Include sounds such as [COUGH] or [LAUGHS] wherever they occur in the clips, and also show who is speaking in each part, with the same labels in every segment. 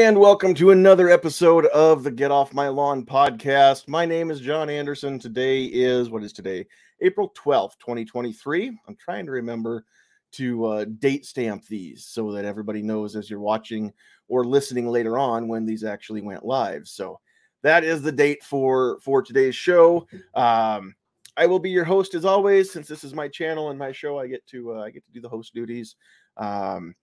Speaker 1: And welcome to another episode of the Get Off My Lawn podcast. My name is John Anderson. Today is what is today? April 12th, 2023. I'm trying to remember to uh, date stamp these so that everybody knows as you're watching or listening later on when these actually went live. So that is the date for for today's show. Um, I will be your host as always, since this is my channel and my show. I get to uh, I get to do the host duties, um,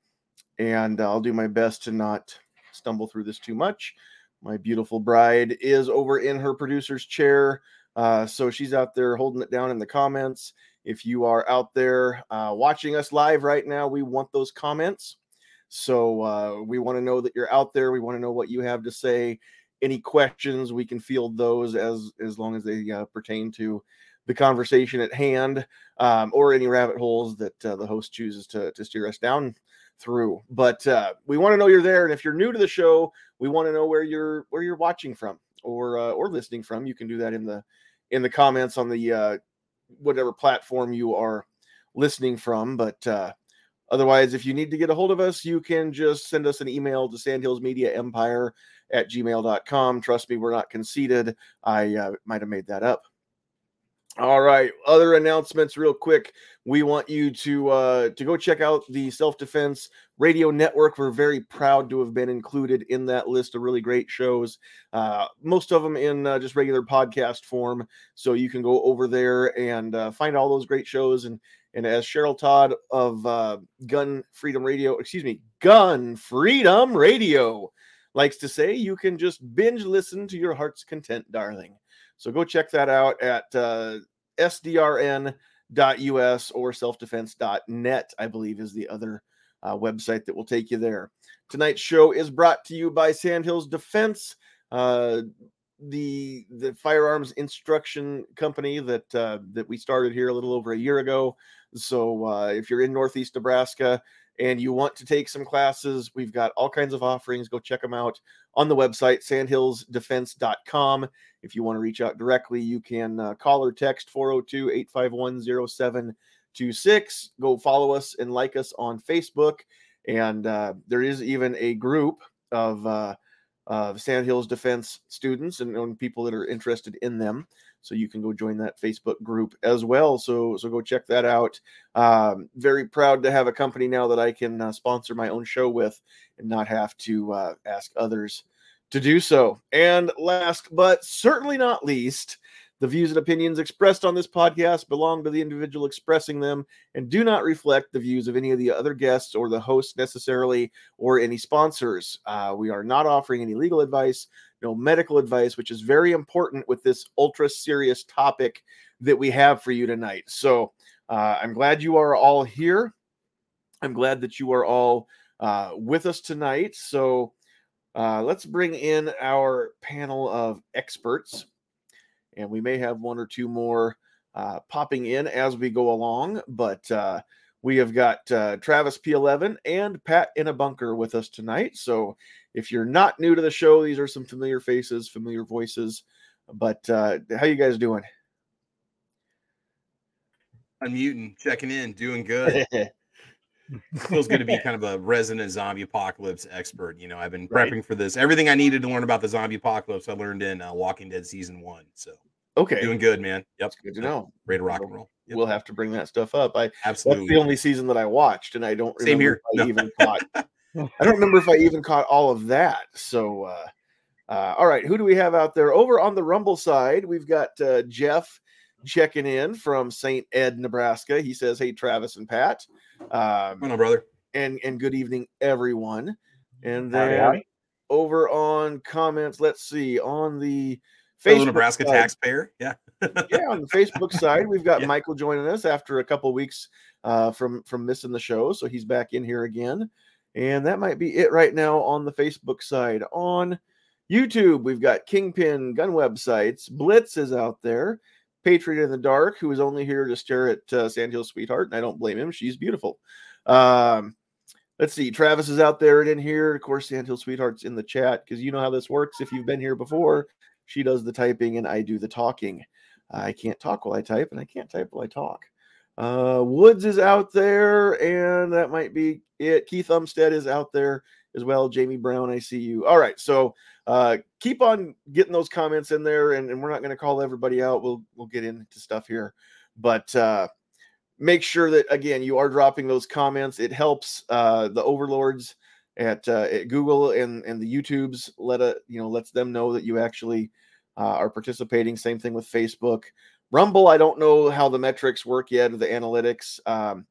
Speaker 1: and I'll do my best to not stumble through this too much. My beautiful bride is over in her producer's chair. Uh, so she's out there holding it down in the comments. If you are out there uh, watching us live right now, we want those comments. So uh, we want to know that you're out there. We want to know what you have to say. Any questions, we can field those as as long as they uh, pertain to the conversation at hand, um, or any rabbit holes that uh, the host chooses to to steer us down through. But uh, we want to know you're there, and if you're new to the show, we want to know where you're where you're watching from or uh, or listening from. You can do that in the in the comments on the uh, whatever platform you are listening from. But uh, otherwise, if you need to get a hold of us, you can just send us an email to sandhillsmediaempire Media Empire at gmail.com. Trust me, we're not conceited. I uh, might have made that up. All right. Other announcements, real quick. We want you to uh, to go check out the Self Defense Radio Network. We're very proud to have been included in that list of really great shows. Uh, most of them in uh, just regular podcast form, so you can go over there and uh, find all those great shows. And and as Cheryl Todd of uh, Gun Freedom Radio, excuse me, Gun Freedom Radio likes to say, you can just binge listen to your heart's content, darling. So go check that out at uh, sdrn.us or selfdefense.net, I believe is the other uh, website that will take you there. Tonight's show is brought to you by Sandhills Defense, uh, the the firearms instruction company that uh, that we started here a little over a year ago. So uh, if you're in Northeast Nebraska, and you want to take some classes, we've got all kinds of offerings. Go check them out on the website, sandhillsdefense.com. If you want to reach out directly, you can uh, call or text 402 851 0726. Go follow us and like us on Facebook. And uh, there is even a group of, uh, of Sandhills Defense students and, and people that are interested in them. So you can go join that facebook group as well. So so go check that out. Um, very proud to have a company now that i can uh, sponsor my own show with and not have to uh, ask others to do so. And last but certainly not least the views and opinions expressed on this podcast belong to the individual expressing them and do not reflect the views of any of the other guests or the hosts necessarily or any sponsors. Uh, we are not offering any legal advice, no medical advice, which is very important with this ultra serious topic that we have for you tonight. So uh, I'm glad you are all here. I'm glad that you are all uh, with us tonight. So uh, let's bring in our panel of experts and we may have one or two more uh, popping in as we go along. But uh, we have got uh, Travis P11 and Pat in a bunker with us tonight. So if you're not new to the show, these are some familiar faces, familiar voices. But uh, how you guys doing?
Speaker 2: Unmuting, checking in, doing good. [LAUGHS] feels good to be [LAUGHS] kind of a resident zombie apocalypse expert. You know, I've been prepping right. for this. Everything I needed to learn about the zombie apocalypse, I learned in uh, Walking Dead season one. So
Speaker 1: okay,
Speaker 2: doing good, man. Yep,
Speaker 1: That's good to know.
Speaker 2: Ready to rock and roll.
Speaker 1: Yep. We'll have to bring that stuff up. I
Speaker 2: absolutely
Speaker 1: that's the only season that I watched, and I don't
Speaker 2: Same here.
Speaker 1: I no. even caught. [LAUGHS] I don't remember if I even caught all of that. So, uh, uh, all right, who do we have out there? Over on the Rumble side, we've got uh, Jeff checking in from St. Ed, Nebraska. He says, "Hey, Travis and Pat."
Speaker 2: Um, on, brother
Speaker 1: and and good evening, everyone. And then howdy, howdy. over on comments, let's see on the
Speaker 2: Facebook Nebraska side, taxpayer, yeah, [LAUGHS]
Speaker 1: yeah. On the Facebook side, we've got yeah. Michael joining us after a couple weeks uh, from from missing the show, so he's back in here again. And that might be it right now on the Facebook side. On YouTube, we've got Kingpin Gun Websites. Blitz is out there. Patriot in the Dark, who is only here to stare at uh, Sandhill Sweetheart, and I don't blame him. She's beautiful. Um, Let's see. Travis is out there and in here. Of course, Sandhill Sweetheart's in the chat because you know how this works. If you've been here before, she does the typing and I do the talking. I can't talk while I type, and I can't type while I talk. Uh, Woods is out there, and that might be it. Keith Umstead is out there as well. Jamie Brown, I see you. All right, so uh, keep on getting those comments in there, and, and we're not going to call everybody out. We'll we'll get into stuff here, but uh, make sure that again you are dropping those comments. It helps uh, the overlords at, uh, at Google and and the YouTubes let a you know lets them know that you actually uh, are participating. Same thing with Facebook. Rumble, I don't know how the metrics work yet or the analytics, um,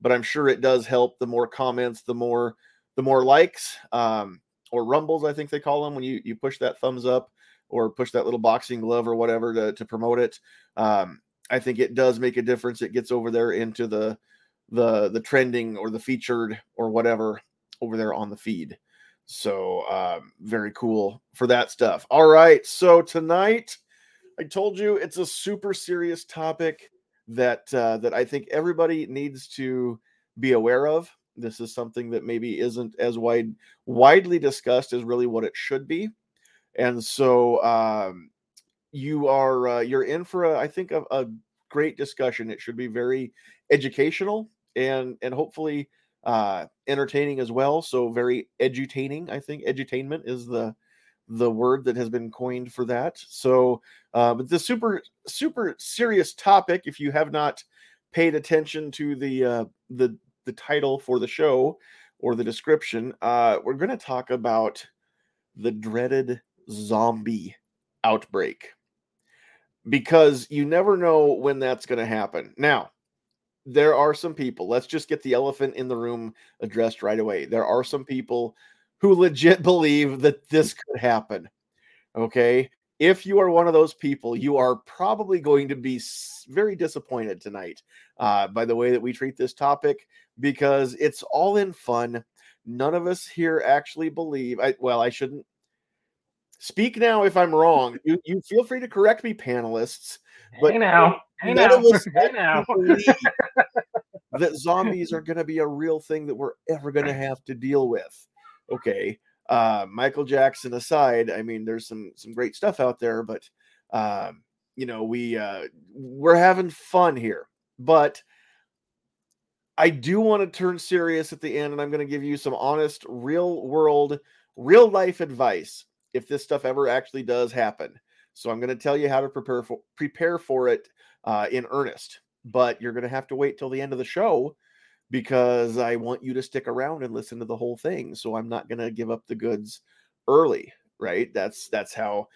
Speaker 1: but I'm sure it does help. The more comments, the more the more likes um, or rumbles, I think they call them when you you push that thumbs up or push that little boxing glove or whatever to, to promote it. Um, I think it does make a difference. It gets over there into the the the trending or the featured or whatever over there on the feed. So um, very cool for that stuff. All right, so tonight I told you it's a super serious topic that uh, that I think everybody needs to be aware of. This is something that maybe isn't as wide widely discussed as really what it should be, and so um, you are uh, you're in for a, I think a, a great discussion. It should be very educational and and hopefully uh, entertaining as well. So very edutaining. I think edutainment is the the word that has been coined for that. So, uh, but the super super serious topic. If you have not paid attention to the uh, the the title for the show or the description, uh, we're going to talk about the dreaded zombie outbreak because you never know when that's going to happen. Now, there are some people, let's just get the elephant in the room addressed right away. There are some people who legit [LAUGHS] believe that this could happen. Okay. If you are one of those people, you are probably going to be very disappointed tonight uh, by the way that we treat this topic because it's all in fun. None of us here actually believe. I, well, I shouldn't speak now if I'm wrong. You, you feel free to correct me, panelists.
Speaker 3: But hey now, hey none now. of us [LAUGHS] hey now.
Speaker 1: that zombies are going to be a real thing that we're ever going to have to deal with. Okay, uh, Michael Jackson aside, I mean, there's some some great stuff out there, but um, you know, we uh, we're having fun here. But I do want to turn serious at the end, and I'm going to give you some honest, real world, real life advice if this stuff ever actually does happen. So I'm going to tell you how to prepare for prepare for it uh, in earnest. But you're going to have to wait till the end of the show because I want you to stick around and listen to the whole thing. So I'm not going to give up the goods early, right? That's that's how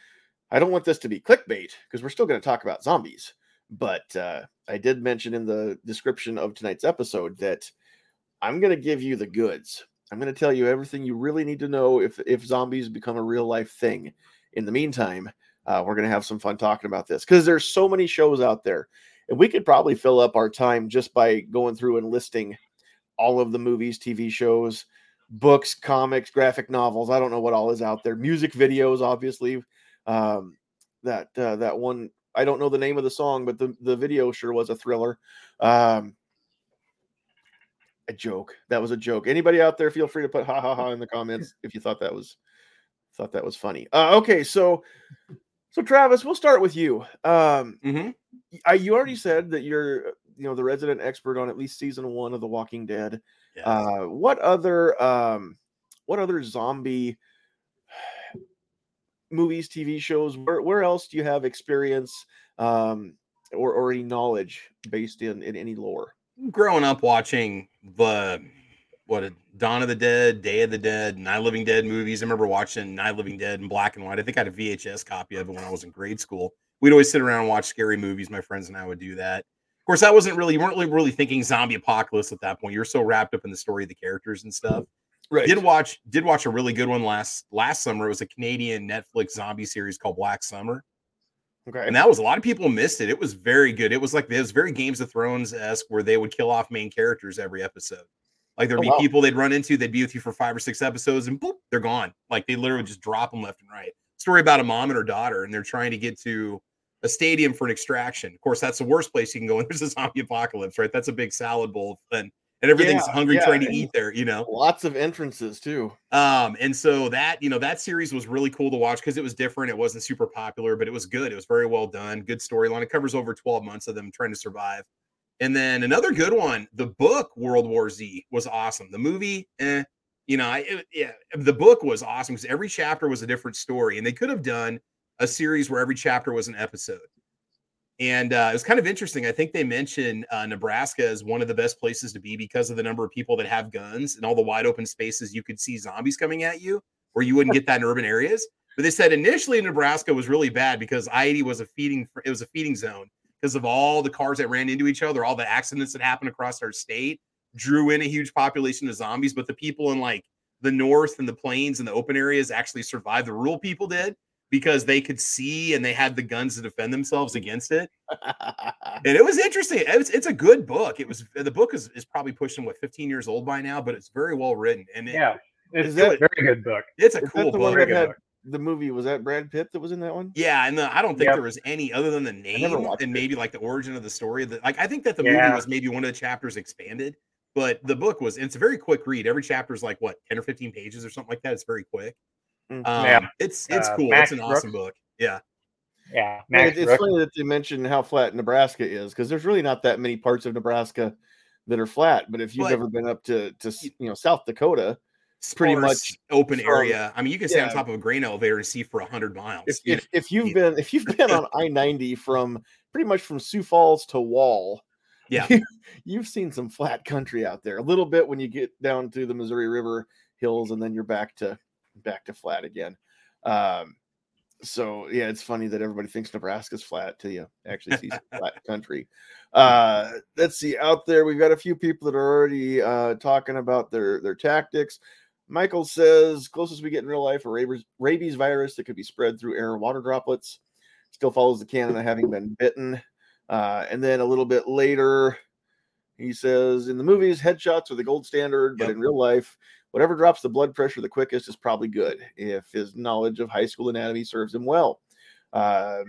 Speaker 1: I don't want this to be clickbait because we're still going to talk about zombies. But uh, I did mention in the description of tonight's episode that I'm going to give you the goods. I'm going to tell you everything you really need to know if if zombies become a real life thing. In the meantime, uh, we're going to have some fun talking about this because there's so many shows out there and we could probably fill up our time just by going through and listing all of the movies tv shows books comics graphic novels i don't know what all is out there music videos obviously um, that uh, that one i don't know the name of the song but the, the video sure was a thriller um, a joke that was a joke anybody out there feel free to put ha ha ha in the comments [LAUGHS] if you thought that was thought that was funny uh, okay so so Travis, we'll start with you. Um, mm-hmm. I, you already said that you're, you know, the resident expert on at least season one of The Walking Dead. Yes. Uh, what other, um, what other zombie movies, TV shows? Where, where else do you have experience um, or, or any knowledge based in in any lore?
Speaker 2: Growing up watching the what Dawn of the Dead, Day of the Dead, Night Living Dead movies. I remember watching Night Living Dead in black and white. I think I had a VHS copy of it when I was in grade school. We'd always sit around and watch scary movies. My friends and I would do that. Of course, I wasn't really, you weren't really, really thinking zombie apocalypse at that point. You're so wrapped up in the story of the characters and stuff. Right. Did watch, did watch a really good one last last summer. It was a Canadian Netflix zombie series called Black Summer. Okay. And that was a lot of people missed it. It was very good. It was like it was very Games of Thrones esque where they would kill off main characters every episode. Like there'd oh, be wow. people they'd run into, they'd be with you for five or six episodes, and boop, they're gone. Like they literally just drop them left and right. Story about a mom and her daughter, and they're trying to get to a stadium for an extraction. Of course, that's the worst place you can go when there's a zombie apocalypse, right? That's a big salad bowl, and and everything's yeah, hungry yeah. trying to eat there. You know,
Speaker 1: lots of entrances too.
Speaker 2: Um, and so that you know that series was really cool to watch because it was different. It wasn't super popular, but it was good. It was very well done. Good storyline. It covers over 12 months of them trying to survive. And then another good one, the book World War Z was awesome. The movie, eh, You know, I, it, yeah, the book was awesome because every chapter was a different story, and they could have done a series where every chapter was an episode. And uh, it was kind of interesting. I think they mentioned uh, Nebraska as one of the best places to be because of the number of people that have guns and all the wide open spaces you could see zombies coming at you, where you wouldn't get that in urban areas. But they said initially Nebraska was really bad because I-80 was a feeding it was a feeding zone because of all the cars that ran into each other, all the accidents that happened across our state, drew in a huge population of zombies. But the people in like the north and the plains and the open areas actually survived. The rural people did because they could see and they had the guns to defend themselves against it. [LAUGHS] and it was interesting. It was, it's a good book. It was the book is, is probably pushing what 15 years old by now, but it's very well written. And it,
Speaker 3: yeah, it's a very good book.
Speaker 2: It's a cool book.
Speaker 1: Had, the movie was that Brad Pitt that was in that one.
Speaker 2: Yeah, and the, I don't think yep. there was any other than the name and maybe like the origin of the story. That like I think that the yeah. movie was maybe one of the chapters expanded, but the book was it's a very quick read. Every chapter is like what 10 or 15 pages or something like that. It's very quick. Um, yeah, it's it's uh, cool. Max it's an Brooks. awesome book. Yeah.
Speaker 3: Yeah,
Speaker 1: Max it's Brooks. funny that they mentioned how flat Nebraska is because there's really not that many parts of Nebraska that are flat. But if you've but, ever been up to to you know South Dakota,
Speaker 2: it's pretty much open from, area. I mean, you can stay on top of a grain elevator and see for hundred miles.
Speaker 1: If, if, if, you've been if you've been on [LAUGHS] I ninety from pretty much from Sioux Falls to Wall,
Speaker 2: yeah,
Speaker 1: you, have seen some flat country out there. A little bit when you get down to the Missouri River hills, and then you're back to back to flat again. Um, so yeah, it's funny that everybody thinks Nebraska's flat till you actually see [LAUGHS] flat country. Uh, let's see out there. We've got a few people that are already uh, talking about their their tactics. Michael says closest we get in real life a rabies, rabies virus that could be spread through air and water droplets. Still follows the canon having been bitten. Uh, and then a little bit later, he says in the movies, headshots are the gold standard, but yep. in real life, whatever drops the blood pressure the quickest is probably good if his knowledge of high school anatomy serves him well. Uh,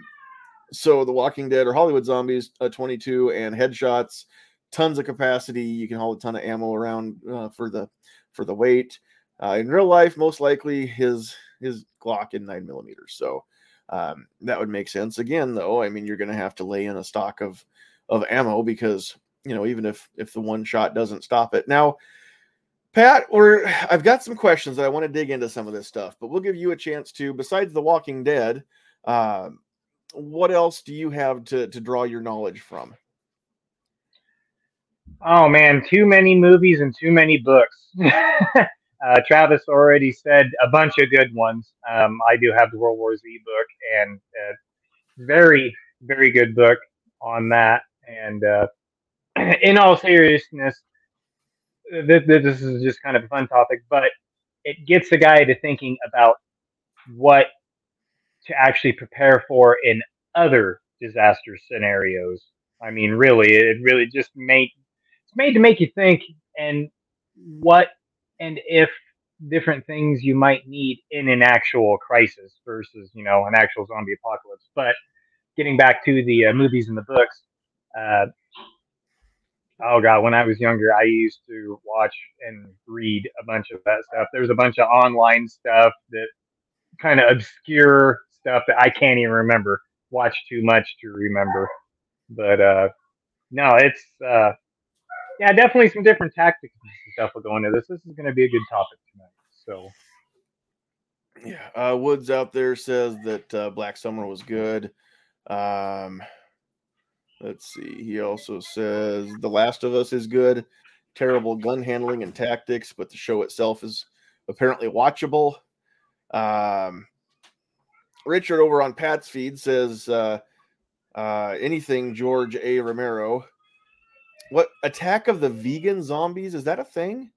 Speaker 1: so, The Walking Dead or Hollywood Zombies, uh, 22 and headshots, tons of capacity. You can haul a ton of ammo around uh, for the for the weight. Uh, in real life, most likely his his Glock in nine millimeters. So um, that would make sense. Again, though, I mean, you're going to have to lay in a stock of of ammo because you know even if if the one shot doesn't stop it now Pat, we're I've got some questions that I want to dig into some of this stuff, but we'll give you a chance to. Besides The Walking Dead, uh, what else do you have to to draw your knowledge from?
Speaker 3: Oh man, too many movies and too many books. [LAUGHS] uh, Travis already said a bunch of good ones. Um, I do have the World War Z book, and very very good book on that. And uh, [CLEARS THROAT] in all seriousness, this, this is just kind of a fun topic, but it gets the guy to thinking about what to actually prepare for in other disaster scenarios. I mean, really, it really just made it's made to make you think and what and if different things you might need in an actual crisis versus you know an actual zombie apocalypse. But getting back to the uh, movies and the books, uh, oh god, when I was younger, I used to watch and read a bunch of that stuff. There's a bunch of online stuff that kind of obscure stuff that I can't even remember. Watch too much to remember. But uh no, it's uh yeah, definitely some different tactics and stuff will go into this. This is gonna be a good topic tonight. So
Speaker 1: yeah, uh, Woods out there says that uh, Black Summer was good. Um, Let's see. He also says The Last of Us is good. Terrible gun handling and tactics, but the show itself is apparently watchable. Um, Richard over on Pat's feed says uh, uh, anything George A. Romero. What attack of the vegan zombies? Is that a thing?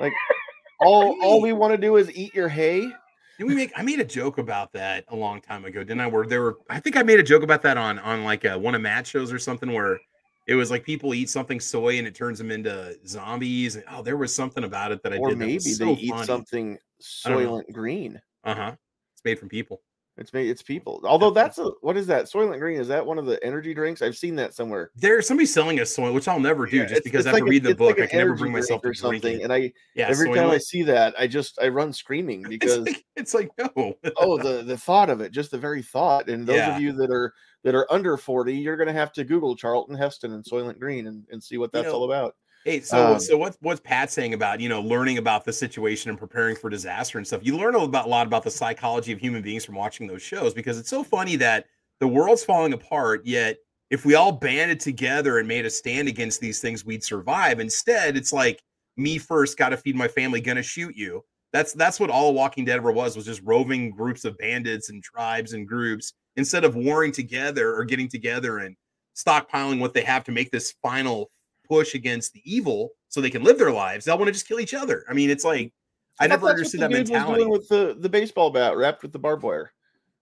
Speaker 1: Like [LAUGHS] all all we want to do is eat your hay.
Speaker 2: Did we make? I made a joke about that a long time ago, didn't I? Where there were, I think I made a joke about that on on like a, uh, one of Matt shows or something, where it was like people eat something soy and it turns them into zombies. And, oh, there was something about it that I
Speaker 1: or
Speaker 2: did.
Speaker 1: maybe
Speaker 2: so
Speaker 1: they eat something soylent green.
Speaker 2: Uh huh. It's made from people.
Speaker 1: It's made it's people. Although that's a what is that? Soylent Green is that one of the energy drinks? I've seen that somewhere.
Speaker 2: There's somebody selling a soy, which I'll never do, yeah, just because I have like to read a, the book. Like I can never bring myself to something.
Speaker 1: And I yeah, every time I see that, I just I run screaming because [LAUGHS]
Speaker 2: it's like, it's like no.
Speaker 1: oh, the the thought of it, just the very thought. And those yeah. of you that are that are under 40, you're gonna have to Google Charlton Heston and Soylent Green and, and see what that's you know, all about.
Speaker 2: Hey, so
Speaker 1: Um,
Speaker 2: so what's what's Pat saying about you know learning about the situation and preparing for disaster and stuff? You learn about a lot about the psychology of human beings from watching those shows because it's so funny that the world's falling apart, yet if we all banded together and made a stand against these things, we'd survive. Instead, it's like me first, got to feed my family, gonna shoot you. That's that's what all Walking Dead ever was was just roving groups of bandits and tribes and groups instead of warring together or getting together and stockpiling what they have to make this final push against the evil so they can live their lives. They'll want to just kill each other. I mean, it's like I,
Speaker 1: thought
Speaker 2: never understood that mentality.
Speaker 1: doing with the the baseball bat wrapped with the barbed wire.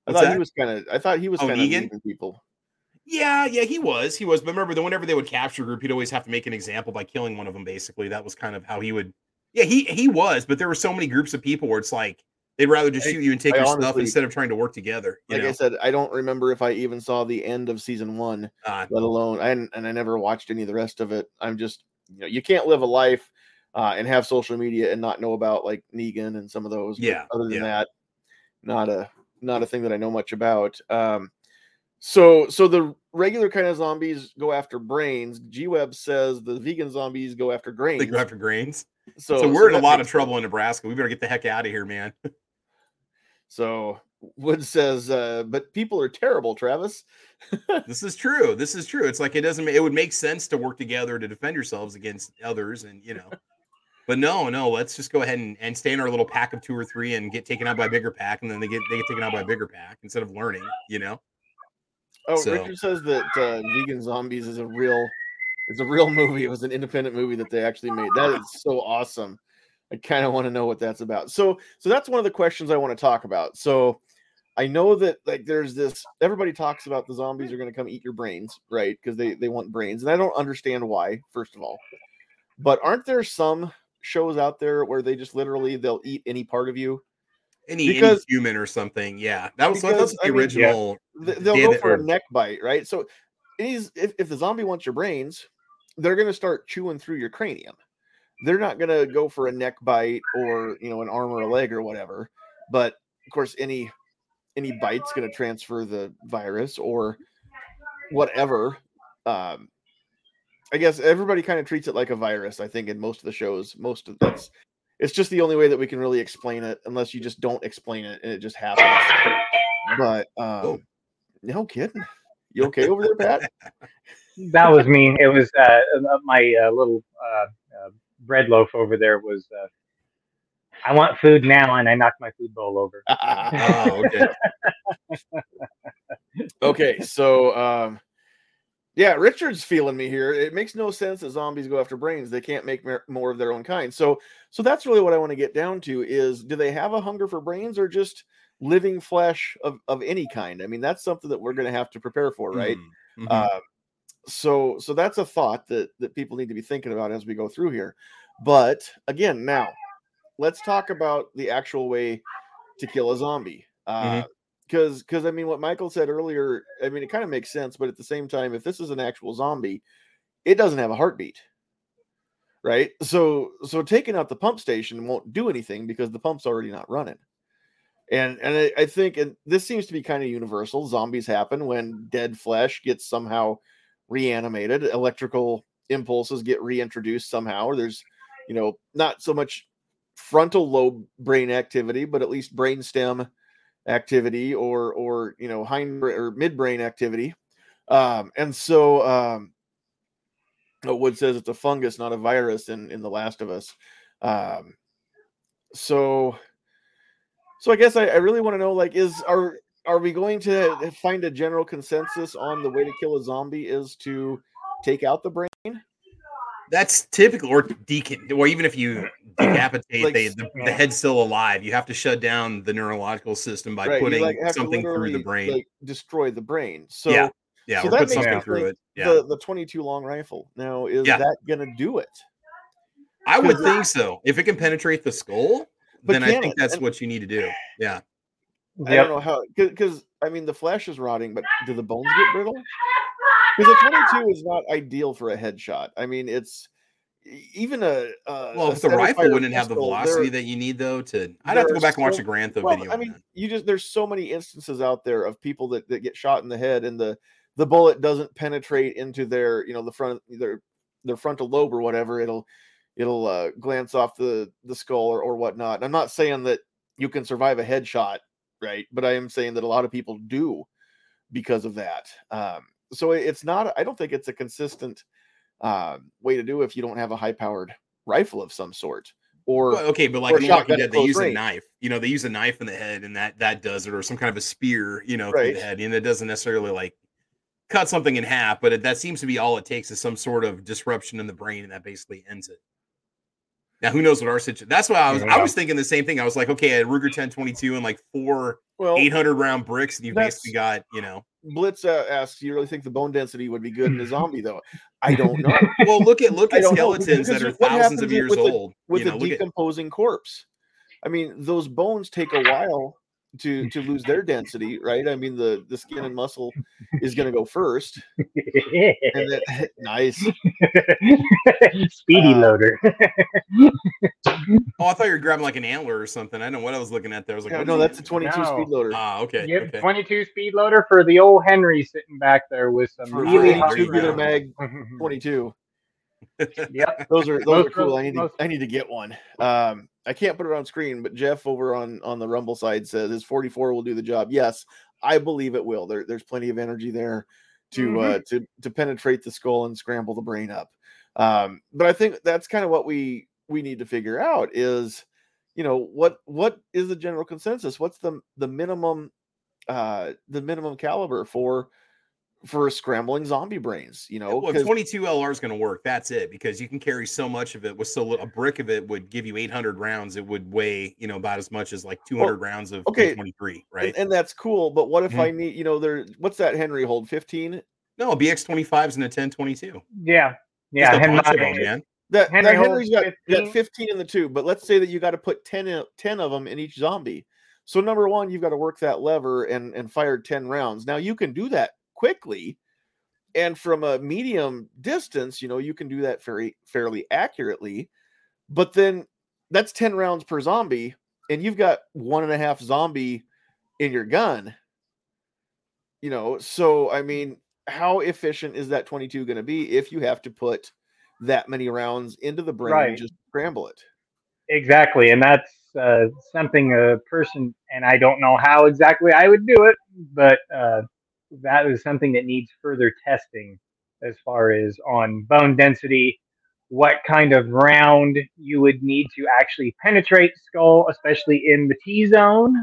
Speaker 1: I
Speaker 2: What's
Speaker 1: thought
Speaker 2: that?
Speaker 1: he was kind of. I thought he was
Speaker 2: Oh,
Speaker 1: kind of people.
Speaker 2: Yeah, yeah, he was. He was. But remember, that whenever they would capture a group, he'd always have to make an example by killing one of them. Basically, that was kind of how he would. Yeah, he he was. But there were so many groups of people where it's like they'd rather just
Speaker 1: I-
Speaker 2: shoot you and take
Speaker 1: I
Speaker 2: your stuff instead of trying to work together. You
Speaker 1: Like I said, I don't remember if I even saw the end of season one,
Speaker 2: uh,
Speaker 1: let alone and and I never watched any of the rest of it. I'm just you know you can't live a life uh, and have social media and not know about like Negan and some of those. but
Speaker 2: Yeah,
Speaker 1: Other than
Speaker 2: yeah.
Speaker 1: that, not a not a thing that I know much about. Um, so so the regular kind of zombies go after brains. G Web says the vegan zombies go after grains.
Speaker 2: they go after grains.
Speaker 1: So,
Speaker 2: So, we're in a lot of trouble in Nebraska. We better get the heck out of here, man. [LAUGHS]
Speaker 1: So Wood says, uh, but people are terrible, Travis. [LAUGHS]
Speaker 2: this is true. This is true. It's like it doesn't. It would make sense to work together to defend yourselves against others, and you know. But no, no. Let's just go ahead and, and stay in our little pack of two or three and get taken out by a bigger pack, and then they get they get taken out by a bigger pack instead of learning. You know.
Speaker 1: Oh,
Speaker 2: So-
Speaker 1: Richard says that uh, Vegan Zombies is a real, it's a real movie. It was an independent movie that they actually made. That is so awesome. I kind of want to know what that's about. So, so that's one of the questions I want to talk about. So, I know that like there's this. Everybody talks about the zombies are going to come eat your brains, right? Because they they want brains, and I don't understand why. First of all, but aren't there some shows out there where they just literally they'll eat any part of you?
Speaker 2: Any,
Speaker 1: Because-
Speaker 2: any human or something. Yeah, that was
Speaker 1: Because,
Speaker 2: that's
Speaker 1: I
Speaker 2: the
Speaker 1: mean, yeah.
Speaker 2: original.
Speaker 1: They'll go for a neck bite, right? So if, if the zombie wants your brains, they're gonna start chewing through your cranium. They're not gonna go for a neck bite or you know an arm or a leg or whatever. But of course, any any bite's gonna transfer the virus or whatever. Um, I guess everybody kind of treats it like a virus. I think in most of the shows, most of that's it's just the only way that we can really explain it, unless you just don't explain it and it just happens. But um,
Speaker 2: Oh.
Speaker 1: no kidding. You okay over there, Pat? [LAUGHS]
Speaker 3: That was me. It was uh, uh, my uh, little uh, uh, bread loaf over there was. Uh, I want food now, and I knocked my food bowl over.
Speaker 2: Oh, okay. [LAUGHS]
Speaker 1: okay, so um, yeah, Richard's feeling me here. It makes no sense that zombies go after brains. They can't make more of their own kind. So, so that's really what I want to get down to: is do they have a hunger for brains or just living flesh of of any kind? I mean, that's something that we're going to have to prepare for, right?
Speaker 2: Mhm, mhm.
Speaker 1: Uh, so so that's a thought that that people need to be thinking about as we go through here. But again, now let's talk about the actual way to kill a zombie. Uh,
Speaker 2: Mhm.
Speaker 1: Because because I mean, what Michael said earlier, I mean, it kind of makes sense. But at the same time, if this is an actual zombie, it doesn't have a heartbeat, right? So so taking out the pump station won't do anything because the pump's already not running. And and I, I think and this seems to be kind of universal. Zombies happen when dead flesh gets somehow reanimated, electrical impulses get reintroduced somehow. Or there's, you know, not so much frontal lobe brain activity, but at least brainstem activity or or you know hind or midbrain activity. Um, and so um Wood says it's a fungus, not a virus in in The Last of Us. Um, so so I guess I, I really want to know like is are are we going to find a general consensus on the way to kill a zombie is to take out the brain?
Speaker 2: That's typical, or decon, or even if you [CLEARS THROAT] decapitate,
Speaker 1: Like,
Speaker 2: they, the, the head's still alive. You have to shut down the neurological system by
Speaker 1: Right,
Speaker 2: putting
Speaker 1: like,
Speaker 2: something through the brain.
Speaker 1: like, destroy the brain. So
Speaker 2: Yeah, yeah,
Speaker 1: so
Speaker 2: or
Speaker 1: that
Speaker 2: put
Speaker 1: makes
Speaker 2: something
Speaker 3: me
Speaker 2: through
Speaker 1: think
Speaker 2: it. Yeah,
Speaker 1: the the 22 long rifle now is
Speaker 2: Yeah.
Speaker 1: that gonna do it?
Speaker 2: I would think so. If it can penetrate the skull,
Speaker 1: But
Speaker 2: then I think
Speaker 1: it?
Speaker 2: that's
Speaker 1: And-
Speaker 2: what you need to do. Yeah,
Speaker 1: I
Speaker 3: Yep.
Speaker 1: don't know how because I mean the flesh is rotting, but do the bones get brittle? Because a 22 is not ideal for a headshot. I mean, it's even a, a
Speaker 2: well,
Speaker 1: a
Speaker 2: if the rifle wouldn't have the velocity that you need, though, to I'd have to go back and watch the Grand Theft
Speaker 1: well,
Speaker 2: video.
Speaker 1: I mean,
Speaker 2: that.
Speaker 1: you just there's so many instances out there of people that, that get shot in the head and the the bullet doesn't penetrate into their you know the front their their frontal lobe or whatever, it'll it'll uh, glance off the the skull or, or whatnot. And I'm not saying that you can survive a headshot, right? But I am saying that a lot of people do because of that. Um, so it's not. I don't think it's a consistent uh, way to do if you don't have a high powered rifle of some sort. Or
Speaker 2: well, okay, but like in Walking Dead, they use range. a knife. You know, they use a knife in the head, and that that does it, or some kind of a spear. You know, right. the head, and it doesn't necessarily like cut something in half, but it, that seems to be all it takes is some sort of disruption in the brain, and that basically ends it. Now, who knows what our situation? That's why I was. Yeah. I was thinking the same thing. I was like, okay, at Ruger 1022 and like four well, 800 round bricks, and you basically got, you know.
Speaker 1: Blitz uh, asks, "You really think the bone density would be good in a [LAUGHS] zombie, though?" I don't know.
Speaker 2: well, look at look at skeletons that are thousands of years
Speaker 1: with
Speaker 2: old
Speaker 1: the, with a decomposing at... corpse. I mean, those bones take a while to to lose their density, right? I mean, the the skin and muscle is going to go first. and then, [LAUGHS] [LAUGHS] nice,
Speaker 3: speedy uh, loader.
Speaker 2: oh, I thought you were grabbing like an antler or something. I don't know what I was looking at there. I was like,
Speaker 1: yeah, no, that's a 22 no. speed loader.
Speaker 2: Ah, okay.
Speaker 3: Yep,
Speaker 2: okay.
Speaker 3: 22 speed loader for the old Henry sitting back there with some really
Speaker 1: tubular mag [LAUGHS] 22.
Speaker 3: yep,
Speaker 1: those are those most are cool. I need to I need to get one. Um, I can't put it on screen, but Jeff over on on the Rumble side says his 44 will do the job. Yes, I believe it will. There, there's plenty of energy there to mm-hmm. uh, to to penetrate the skull and scramble the brain up. Um, but I think that's kind of what we we need to figure out is, you know, what what is the general consensus? What's the the minimum uh the minimum caliber for for scrambling zombie brains, you know.
Speaker 2: Well, 22 LR is going to work. That's it because you can carry so much of it with so little. A brick of it would give you 800 rounds. It would weigh, you know, about as much as like 200 well, rounds of
Speaker 1: okay.
Speaker 2: 23, right?
Speaker 1: And, and, that's cool. But what if mm-hmm. I need, you know, there, what's that Henry hold? 15?
Speaker 2: No, BX 25s and a 1022.
Speaker 3: Yeah. Yeah.
Speaker 1: Henry, them, man. That, Henry that Henry's got, 15. got 15 in the two, but let's say that you got to put 10, in, 10 of them in each zombie. So number one, you've got to work that lever and and fire 10 rounds. Now you can do that quickly and from a medium distance, you know, you can do that very fairly accurately. But then that's 10 rounds per zombie, and you've got one and a half zombie in your gun. You know, so I mean, how efficient is that 22 going to be if you have to put that many rounds into the brain right. and just scramble it?
Speaker 3: Exactly. And that's uh, something a person, and I don't know how exactly I would do it, but uh, that is something that needs further testing as far as on bone density, what kind of round you would need to actually penetrate skull, especially in the T zone.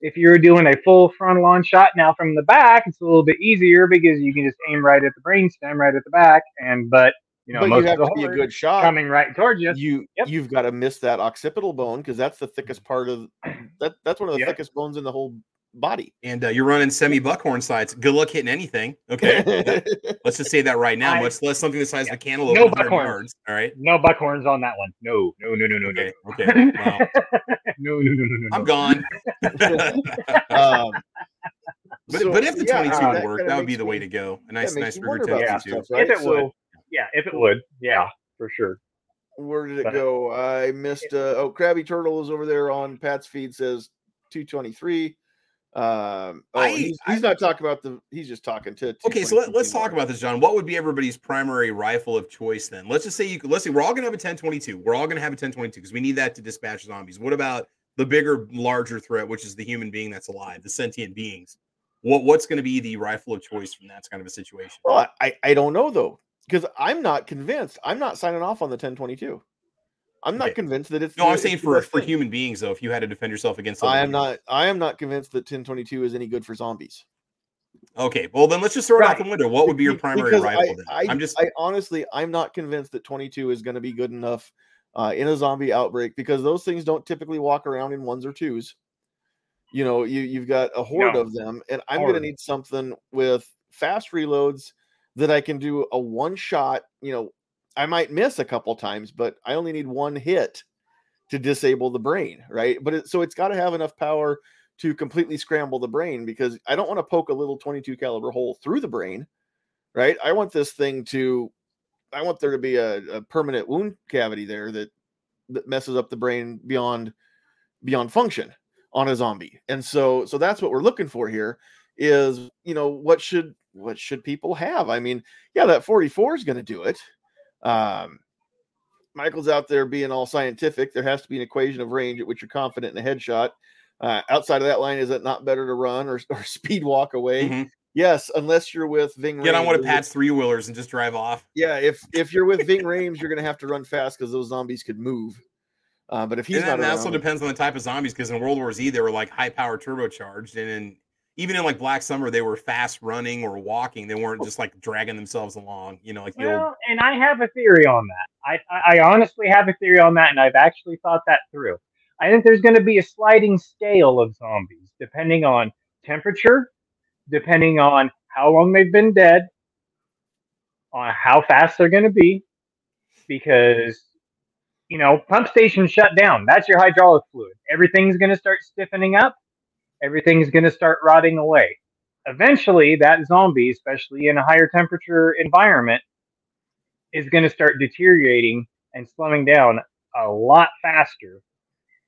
Speaker 3: If you're doing a full frontal on shot now from the back, it's a little bit easier because you can just aim right at the brainstem, right at the back. And but you know,
Speaker 1: but most you have to be a good shot
Speaker 3: coming right towards you.
Speaker 1: You yep. you've got to miss that occipital bone because that's the thickest part of that. That's one of the yep. thickest bones in the whole body.
Speaker 2: And uh, you're running semi buckhorn sights. Good luck hitting anything. Okay. [LAUGHS] Let's just say that right now. Let's let something the size yeah. of a cantaloupe.
Speaker 3: No buckhorns.
Speaker 2: Yards. All right.
Speaker 3: No buckhorns on that one. No, no, no, no, no,
Speaker 2: okay.
Speaker 3: no.
Speaker 2: Okay. Wow. [LAUGHS]
Speaker 3: no, no, no, no, no.
Speaker 2: I'm gone. [LAUGHS] um, but, so, but if the yeah, 22 uh, would work, that would be the way to go. A nice, nice Ruger
Speaker 3: 22. Right? If it so, would. Yeah, if it would. Yeah, for sure.
Speaker 1: Where did it but, go? I missed. Uh, oh, Krabby Turtle is over there on Pat's feed. Says 223. Um, oh, I, he's, he's I, not talking about the. He's just talking to.
Speaker 2: Okay, so let, us talk about this, John. What would be everybody's primary rifle of choice then? Let's just say you. Let's say we're all gonna have a 1022. We're all gonna have a 1022 because we need that to dispatch zombies. What about the bigger, larger threat, which is the human being that's alive, the sentient beings? What what's going to be the rifle of choice from that kind of a situation?
Speaker 1: Well, I I don't know though because I'm not convinced. I'm not signing off on the 1022. I'm not okay. convinced that it's.
Speaker 2: No, the, I'm saying for for thing. human beings though, if you had to defend yourself against.
Speaker 1: I am not. I am not convinced that 1022 is any good for zombies.
Speaker 2: Okay, well then let's just throw it out the window. What would be your primary because rifle?
Speaker 1: I, I, am just. I honestly, I'm not convinced that 22 is going to be good enough uh, in a zombie outbreak because those things don't typically walk around in ones or twos. You know, you you've got a horde no. of them, and I'm going to need something with fast reloads that I can do a one shot. You know, I might miss a couple times, but I only need one hit to disable the brain, right? But it, so it's got to have enough power to completely scramble the brain because I don't want to poke a little 22 caliber hole through the brain, right? I want this thing to, I want there to be a, a permanent wound cavity there that that messes up the brain beyond beyond function on a zombie. And so so that's what we're looking for here is, you know, what should what should people have? I mean, yeah, that 44 is going to do it Um, Michael's out there being all scientific. There has to be an equation of range at which you're confident in a headshot. Uh, outside of that line, is it not better to run or, [LAUGHS] or speed walk away?
Speaker 2: Mhm.
Speaker 1: Yes, unless you're with Ving.
Speaker 2: Get on
Speaker 1: Rhames.
Speaker 2: one of Pat's three wheelers and just drive off.
Speaker 1: Yeah, if if you're with Ving Rhames, you're gonna have to run fast because those zombies could move. Uh, but if he's
Speaker 2: and
Speaker 1: not
Speaker 2: that
Speaker 1: around,
Speaker 2: also depends on the type of zombies because in World War Z they were like high power turbocharged, and in even in like Black Summer they were fast running or walking. They weren't oh. just like dragging themselves along. You know, like the old.
Speaker 3: Well, and I have a theory on that. I, I I honestly have a theory on that, and I've actually thought that through. I think there's going to be a sliding scale of zombies depending on temperature, depending on how long they've been dead, on how fast they're going to be, because you know pump station shut down. That's your hydraulic fluid. Everything's going to start stiffening up. Everything's going to start rotting away. Eventually, that zombie, especially in a higher temperature environment, is going to start deteriorating and slowing down a lot faster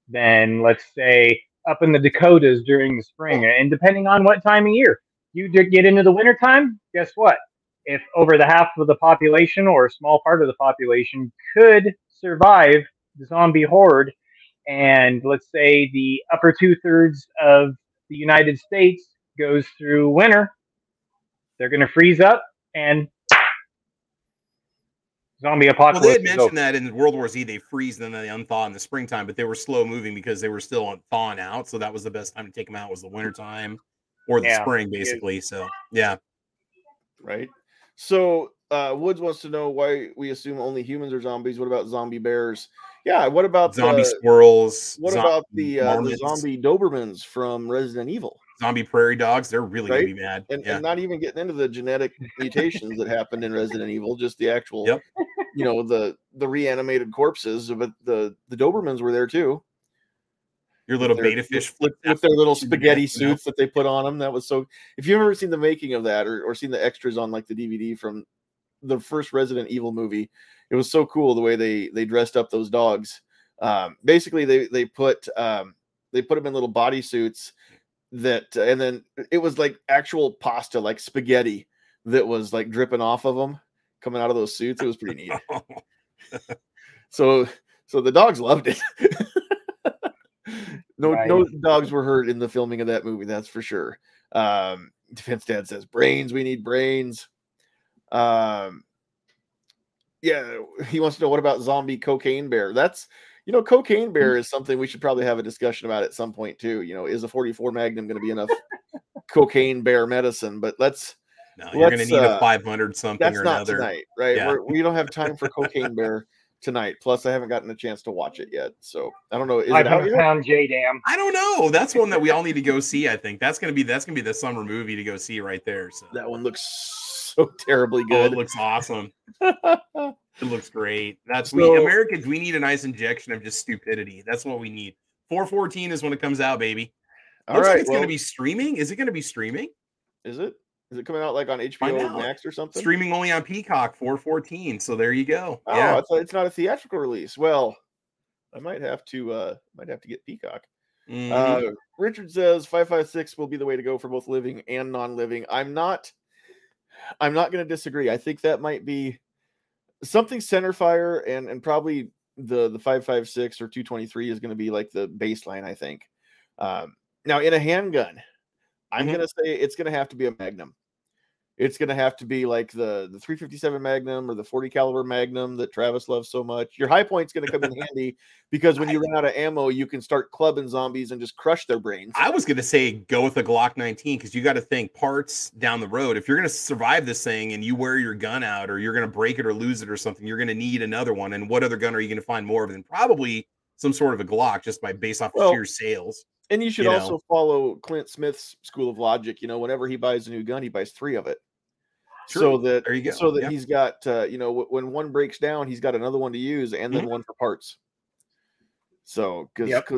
Speaker 3: than, let's say, up in the Dakotas during the spring. And depending on what time of year you get into the wintertime, guess what? If over the half of the population or a small part of the population could survive the zombie horde, and let's say the upper two thirds of the United States goes through winter, they're going to freeze up and zombie
Speaker 2: Well,
Speaker 3: apocalypse.
Speaker 2: they had
Speaker 3: is over.
Speaker 2: mentioned that in World War Z they freeze and then they unthaw in the springtime, but they were slow moving because they were still on thawing out. So that was the best time to take them out was the wintertime or the
Speaker 3: Yeah.
Speaker 2: spring, basically. So yeah,
Speaker 1: right? So uh, Woods wants to know why we assume only humans are zombies. What about zombie bears? Yeah. What about
Speaker 2: zombie
Speaker 1: the,
Speaker 2: squirrels.
Speaker 1: What
Speaker 2: zom-
Speaker 1: about the uh, the zombie Dobermans from Resident Evil?
Speaker 2: zombie prairie dogs? They're really
Speaker 1: Right?
Speaker 2: gonna be mad.
Speaker 1: And,
Speaker 2: yeah.
Speaker 1: and not even getting into the genetic mutations that happened in Resident Evil, just the actual,
Speaker 2: Yep.
Speaker 1: you know, the the reanimated corpses. But the the Dobermans were there too.
Speaker 2: Your little
Speaker 1: their-
Speaker 2: beta fish
Speaker 1: with,
Speaker 2: flip
Speaker 1: with their little spaghetti suits that they put on them. That was so. If you've ever seen the making of that or, or seen the extras on like the DVD from the first Resident Evil movie, it was so cool the way they they dressed up those dogs. Um, basically, they they put um, they put them in little body suits that, and then it was like actual pasta, like spaghetti that was like dripping off of them coming out of those suits. It was pretty neat. [LAUGHS] So so the dogs loved it. [LAUGHS] no no dogs were hurt in the filming of that movie, that's for sure. Um Defense Dad says brains, we need brains. Um yeah, he wants to know what about zombie cocaine bear? That's you know, cocaine bear is something we should probably have a discussion about at some point too. You know, is a 44 Magnum going to be enough cocaine bear medicine? But let's
Speaker 2: no, you're gonna
Speaker 1: let's,
Speaker 2: need
Speaker 1: uh,
Speaker 2: a 500 something
Speaker 1: that's
Speaker 2: or
Speaker 1: not
Speaker 2: another.
Speaker 1: tonight, right?
Speaker 2: Yeah.
Speaker 1: We're, we don't have time for Cocaine Bear tonight. Plus, I haven't gotten a chance to watch it yet, so I don't know. Is it
Speaker 3: Five
Speaker 1: out
Speaker 3: hundred J Dam.
Speaker 2: I don't know. That's one that we all need to go see. I think that's gonna be that's gonna be the summer movie to go see right there. So
Speaker 1: That one looks so terribly
Speaker 2: Oh, it looks awesome. [LAUGHS] It looks great. That's
Speaker 1: So-
Speaker 2: we Americans. We need a nice injection of just stupidity. That's what we need. 414 is when it comes out, baby. Looks like it's
Speaker 1: well,
Speaker 2: gonna be streaming. Is it gonna be streaming?
Speaker 1: Is it? Is it coming out like on HBO. Max or something?
Speaker 2: Streaming only on Peacock 414. So there you go.
Speaker 1: Oh,
Speaker 2: yeah.
Speaker 1: it's, it's not a theatrical release. Well, I might have to. uh Might have to get Peacock.
Speaker 2: Mhm.
Speaker 1: Uh, Richard says five five six will be the way to go for both living and non-living. I'm not. I'm not going to disagree. I think that might be something center fire and and probably the the five five six or two twenty three is going to be like the baseline. I think. Um, now in a handgun, I'm
Speaker 2: Mhm.
Speaker 1: going to say it's going to have to be a Magnum. It's going to have to be like the the 357 Magnum or the 40 caliber Magnum that Travis loves so much. Your Hi-Point's going to come in [LAUGHS] handy because when you run out of ammo, you can start clubbing zombies and just crush their brains.
Speaker 2: I was gonna say go with a Glock 19 because you got to think parts down the road. If you're gonna survive this thing and you wear your gun out, or you're gonna break it or lose it or something, you're gonna need another one. And what other gun are you gonna find more of than probably some sort of a Glock just by based off
Speaker 1: Well,
Speaker 2: sheer sales?
Speaker 1: And you should
Speaker 2: you know.
Speaker 1: also follow Clint Smith's school of logic. You know, whenever he buys a new gun, he buys three of it. So that
Speaker 2: There you go.
Speaker 1: so that
Speaker 2: Yeah.
Speaker 1: he's got uh, you know wh- when one breaks down, he's got another one to use and then one for parts. So because
Speaker 3: Yep.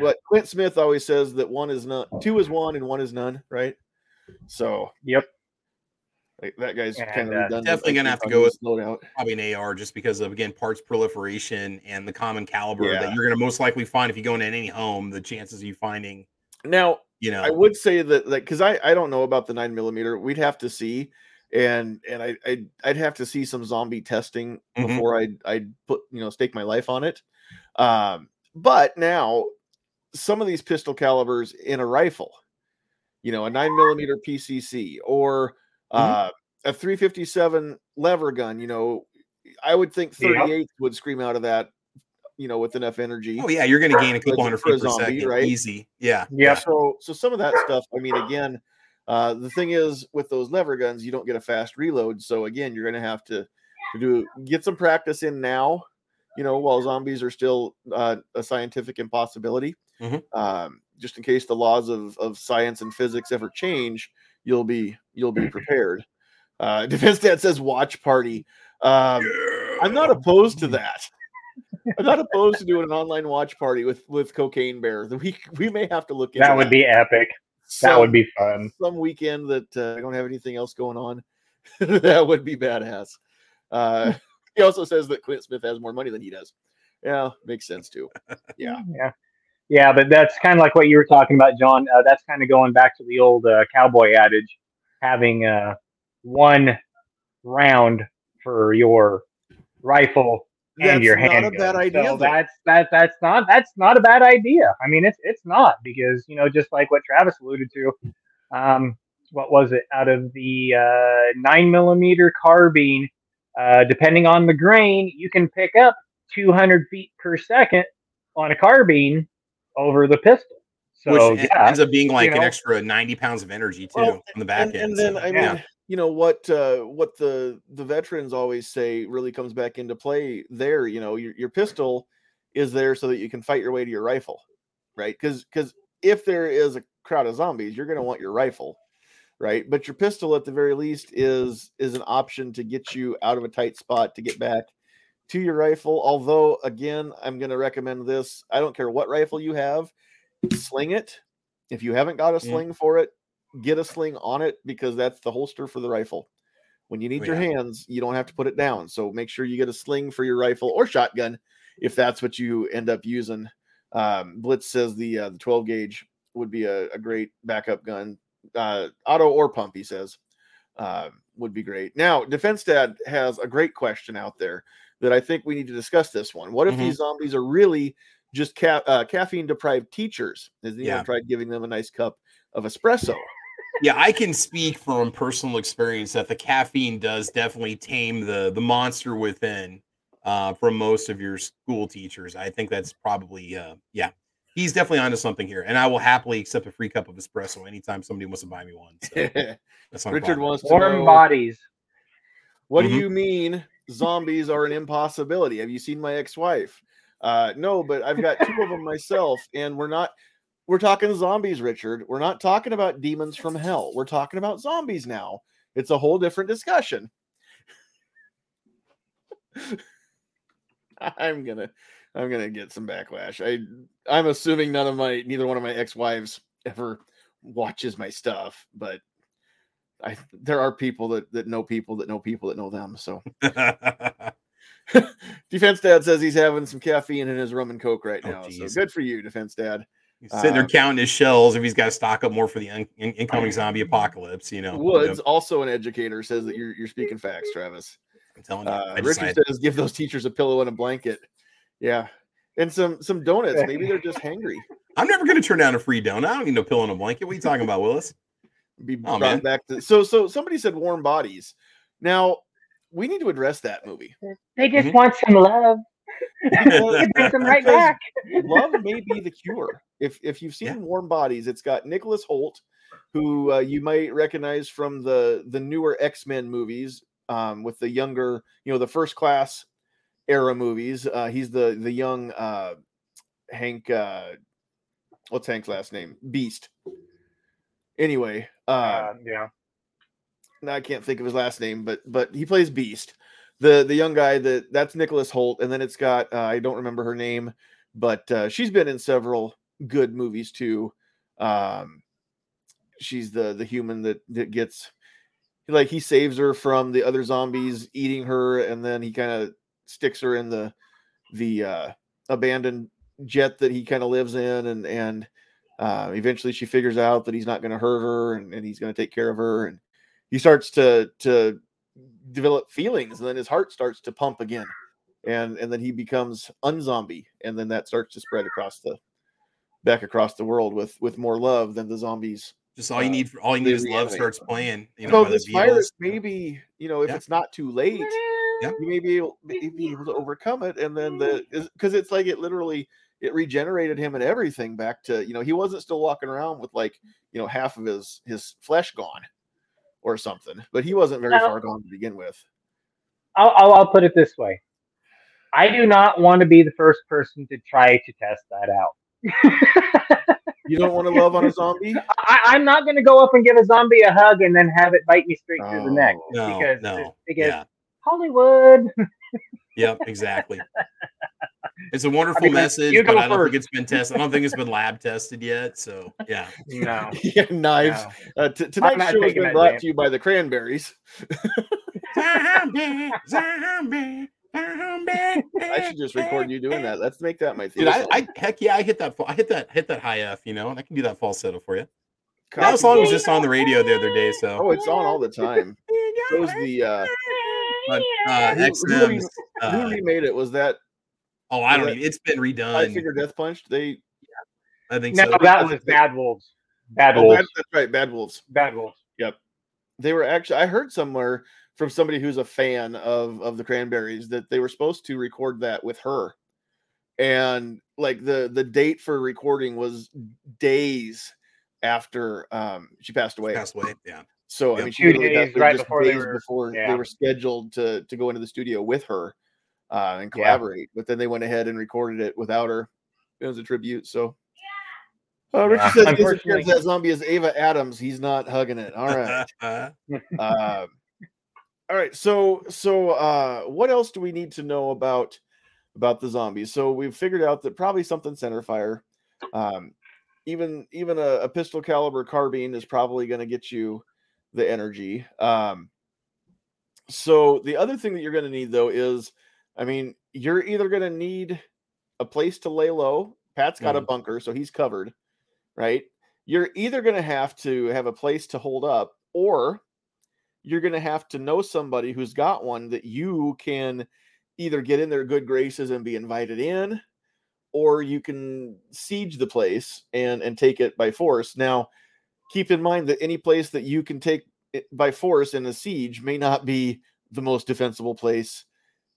Speaker 1: what Clint Smith always says that one is not two is one and one is none, right? So
Speaker 3: Yep.
Speaker 1: like, that guy's kind of
Speaker 3: uh,
Speaker 2: definitely gonna have to go with-. Probably an AR just because of again parts proliferation and the common caliber
Speaker 1: Yeah.
Speaker 2: that you're gonna most likely find if you go into any home. The chances of you finding,
Speaker 1: Now
Speaker 2: you know,
Speaker 1: I would say that like because I I don't know about the nine millimeter. We'd have to see. And and I I'd, I'd have to see some zombie testing
Speaker 2: Mhm.
Speaker 1: before I'd I'd put you know stake my life on it. Um, but now some of these pistol calibers in a rifle, you know, a nine millimeter PCC or uh, a 357 lever gun, you know, I would think
Speaker 3: Yeah.
Speaker 1: 38 would scream out of that, you know, with enough energy.
Speaker 2: Oh yeah, you're going to gain a couple
Speaker 1: For a
Speaker 2: hundred feet per
Speaker 1: zombie,
Speaker 2: second,
Speaker 1: right?
Speaker 2: easy. Yeah,
Speaker 3: Yeah.
Speaker 1: So so some of that stuff, I mean, again, uh, the thing is with those lever guns, you don't get a fast reload. So again, you're gonna have to, to do get some practice in now, you know, while zombies are still uh, a scientific impossibility.
Speaker 2: Mhm.
Speaker 1: Um, just in case the laws of, of science and physics ever change, you'll be you'll be prepared. Uh, [LAUGHS] Defense Dad says watch party. Um, I'm not opposed to that. I'm not opposed to doing an online watch party with with Cocaine Bear. We we may have to look into
Speaker 3: That would be epic. That
Speaker 1: some-
Speaker 3: would be fun.
Speaker 1: some weekend that uh, I don't have anything else going on. [LAUGHS] that would be badass. Uh, [LAUGHS] he also says that Clint Smith has more money than he does. Yeah, makes sense too. [LAUGHS] Yeah.
Speaker 3: Yeah. Yeah, but that's kind of like what you were talking about, John. Uh, that's kind of going back to the old uh, cowboy adage, having uh, one round for your rifle and
Speaker 1: That's
Speaker 3: your
Speaker 1: not a
Speaker 3: handgun.
Speaker 1: bad idea,
Speaker 3: So that's that that's not that's not a bad idea. I mean, it's it's not because you know just like what Travis alluded to. Um, what was it? Out of the uh, nine millimeter carbine, uh, depending on the grain, you can pick up 200 feet per second on a carbine over the pistol. So
Speaker 2: which
Speaker 3: yeah,
Speaker 2: ends up being like an
Speaker 3: know.
Speaker 2: extra 90 pounds of energy too
Speaker 1: Well,
Speaker 2: on the back
Speaker 1: and,
Speaker 2: end.
Speaker 1: and then
Speaker 2: so,
Speaker 1: I mean,
Speaker 2: yeah.
Speaker 1: You know what uh, what the the veterans always say really comes back into play there. You know, your your pistol is there so that you can fight your way to your rifle, right? Because because if there is a crowd of zombies, you're going to want your rifle, right? But your pistol, at the very least, is is an option to get you out of a tight spot to get back to your rifle. Although, again, I'm going to recommend this. I don't care what rifle you have, sling it. If you haven't got a sling for it, get a sling on it because that's the holster for the rifle. When you need
Speaker 2: Oh,
Speaker 1: your hands, you don't have to put it down. So make sure you get a sling for your rifle or shotgun if that's what you end up using. Um, Blitz says the uh, the 12 gauge would be a, a great backup gun, uh, auto or pump. He says uh, would be great. Now, Defense Dad has a great question out there that I think we need to discuss. This one: What if
Speaker 2: Mhm.
Speaker 1: these zombies are really just ca- uh, caffeine deprived teachers? Has anyone
Speaker 2: Yeah.
Speaker 1: tried giving them a nice cup of espresso?
Speaker 2: Yeah, I can speak from personal experience that the caffeine does definitely tame the the monster within uh, from most of your school teachers. I think that's probably uh, yeah. He's definitely onto something here, and I will happily accept a free cup of espresso anytime somebody wants to buy me one. So [LAUGHS] that's not
Speaker 1: Richard wants to
Speaker 3: warm
Speaker 1: know,
Speaker 3: bodies.
Speaker 1: What
Speaker 2: Mhm.
Speaker 1: do you mean zombies are an impossibility? Have you seen my ex-wife? Uh, no, but I've got two of them myself, and we're not. We're talking zombies, Richard. We're not talking about demons from hell. We're talking about zombies now. It's a whole different discussion. [LAUGHS] I'm gonna, I'm gonna get some backlash. I, I'm assuming none of my, neither one of my ex-wives ever watches my stuff, but I, there are people that that know people that know people that know them. So [LAUGHS] [LAUGHS] Defense Dad says he's having some caffeine in his rum and coke right
Speaker 2: Oh,
Speaker 1: now. so good for you, Defense Dad.
Speaker 2: He's sitting there
Speaker 1: Uh,
Speaker 2: counting his shells if he's got to stock up more for the in- in- incoming zombie apocalypse. You know,
Speaker 1: Woods, also an educator, says that you're you're speaking facts, Travis.
Speaker 2: I'm telling you,
Speaker 1: Uh, Richard
Speaker 2: I-
Speaker 1: says give those teachers a pillow and a blanket. Yeah, and some some donuts. Maybe they're just hangry.
Speaker 2: I'm never going to turn down a free donut. I don't need no pillow and a blanket. What are you talking about, Willis? [LAUGHS]
Speaker 1: Be
Speaker 2: Oh,
Speaker 1: brought
Speaker 2: man.
Speaker 1: back to so so. Somebody said warm bodies. Now we need to address that movie.
Speaker 3: They just
Speaker 2: Mhm.
Speaker 3: want some love.
Speaker 1: Because-
Speaker 3: It brings them right back.
Speaker 1: love may be the cure. If if you've seen
Speaker 2: Yeah.
Speaker 1: Warm Bodies, it's got Nicholas Hoult, who uh, you might recognize from the the newer X Men movies, um, with the younger, you know, the First Class era movies. Uh, he's the the young uh, Hank. Uh, what's Hank's last name? Beast. Anyway, uh,
Speaker 3: Uh, yeah.
Speaker 1: now I can't think of his last name, but but he plays Beast. The the young guy that that's Nicholas Hoult, and then it's got uh, I don't remember her name, but uh, she's been in several good movies too. Um, she's the the human that that gets like he saves her from the other zombies eating her, and then he kind of sticks her in the the uh, abandoned jet that he kind of lives in, and and uh, eventually she figures out that he's not going to hurt her, and, and he's going to take care of her, and he starts to to develop feelings, and then his heart starts to pump again, and and then he becomes unzombie, and then that starts to spread across the back across the world with with more love than the zombies.
Speaker 2: Just all you
Speaker 1: uh,
Speaker 2: need, all you need is love starts playing. You know,
Speaker 1: So this
Speaker 2: the
Speaker 1: virus, maybe you know, if
Speaker 2: Yeah.
Speaker 1: it's not too late,
Speaker 2: Yeah.
Speaker 1: you may be able, may be able to overcome it, and then the because it's like it literally it regenerated him and everything back to you know he wasn't still walking around with like you know half of his his flesh gone or something, but he wasn't very
Speaker 3: No.
Speaker 1: far gone to begin with.
Speaker 3: I'll, I'll, I'll put it this way. I do not want to be the first person to try to test that out.
Speaker 1: You don't want to love on a zombie? [LAUGHS]
Speaker 3: I, I'm not going to go up and give a zombie a hug and then have it bite me straight through the neck.
Speaker 1: Oh.
Speaker 2: No,
Speaker 3: because
Speaker 2: no,
Speaker 3: because
Speaker 2: yeah,
Speaker 3: Hollywood. [LAUGHS]
Speaker 2: yep, exactly. It's a wonderful
Speaker 3: mean,
Speaker 2: message,
Speaker 3: you
Speaker 2: but
Speaker 3: go
Speaker 2: I don't
Speaker 3: first.
Speaker 2: think it's been tested. I don't think it's been lab tested yet. So yeah, [LAUGHS]
Speaker 3: No.
Speaker 1: yeah, knives.
Speaker 3: no.
Speaker 1: Uh, t- tonight's show has been
Speaker 3: that
Speaker 1: brought
Speaker 3: chance.
Speaker 1: to you by the Cranberries.
Speaker 2: zombie, zombie, zombie.
Speaker 1: I should just record you doing that. Let's make that my theme.
Speaker 2: Dude, I. I heck yeah, I hit that. I hit that. Hit that high F. You know, and I can do that falsetto for you. That
Speaker 1: Copy-
Speaker 2: song was just on the radio the other day. So
Speaker 1: Oh, it's on all the time. [LAUGHS] So is the uh,
Speaker 2: But, uh,
Speaker 1: Who- who
Speaker 2: XM's.
Speaker 1: who
Speaker 2: Uh,
Speaker 1: remade it? Was that
Speaker 2: oh, I don't
Speaker 1: was
Speaker 2: even. It's been redone.
Speaker 1: I
Speaker 2: redone.
Speaker 1: Finger Death Punch? They
Speaker 2: I think
Speaker 3: No,
Speaker 2: so.
Speaker 3: that was Bad Wolves. Bad
Speaker 1: oh,
Speaker 3: Wolves.
Speaker 1: Bad, that's right, Bad Wolves.
Speaker 3: Bad Wolves. Yep.
Speaker 1: They were actually I heard somewhere from somebody who's a fan of of the Cranberries that they were supposed to record that with her, and like the the date for recording was days after um she passed away.
Speaker 2: Passed away. Yeah.
Speaker 1: So I mean, she
Speaker 3: Two
Speaker 1: literally got
Speaker 3: days
Speaker 1: there
Speaker 3: right
Speaker 1: just
Speaker 3: before they
Speaker 1: days
Speaker 3: were-
Speaker 1: before they were scheduled to to go into the studio with her uh, and
Speaker 3: Yeah.
Speaker 1: collaborate. But then they went ahead and recorded it without her. It was a tribute. So. Uh, Richard
Speaker 3: Yeah,
Speaker 1: says [LAUGHS] this
Speaker 3: unfortunately-
Speaker 1: that zombie is Ava Adams. He's not hugging it. All right. um, [LAUGHS] all right. So so uh, what else do we need to know about about the zombies? So we've figured out that probably something center fire. Um, even even a, a pistol caliber carbine is probably going to get you the energy. Um, so the other thing that you're going to need though is, I mean, you're either going to need a place to lay low. Pat's got a mm-hmm. bunker, so he's covered, right? You're either going to have to have a place to hold up, or you're going to have to know somebody who's got one that you can either get in their good graces and be invited in, or you can siege the place and and take it by force. Now, keep in mind that any place that you can take by force in a siege may not be the most defensible place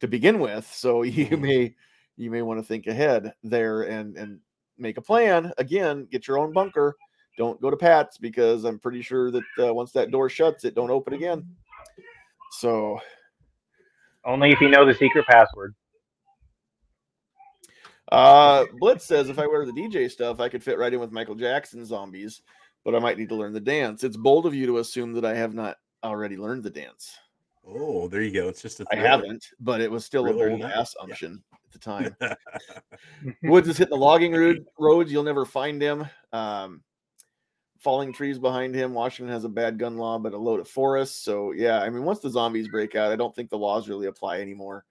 Speaker 1: to begin with. So [LAUGHS] you
Speaker 2: Mhm.
Speaker 1: may you may want to think ahead there and and make a plan. Again, get your own bunker. Don't go to Pat's because I'm pretty sure that uh, once that door shuts, it don't open again. So
Speaker 3: Only if you know the secret password.
Speaker 1: Uh, Blitz says if I wear the DJ stuff, I could fit right in with Michael Jackson zombies, but I might need to learn the dance. It's bold of you to assume that I have not already learned the dance.
Speaker 2: Oh, there you go. It's just a.
Speaker 1: I
Speaker 2: thriller.
Speaker 1: haven't, but it was still a
Speaker 2: Thriller
Speaker 1: bold
Speaker 2: night, yeah.
Speaker 1: assumption at the [LAUGHS] time. [LAUGHS] Woods is hitting the logging road, roads. You'll never find him. Um, falling trees behind him. Washington has a bad gun law, but a load of forests. So yeah, I mean, once the zombies break out, I don't think the laws really apply anymore.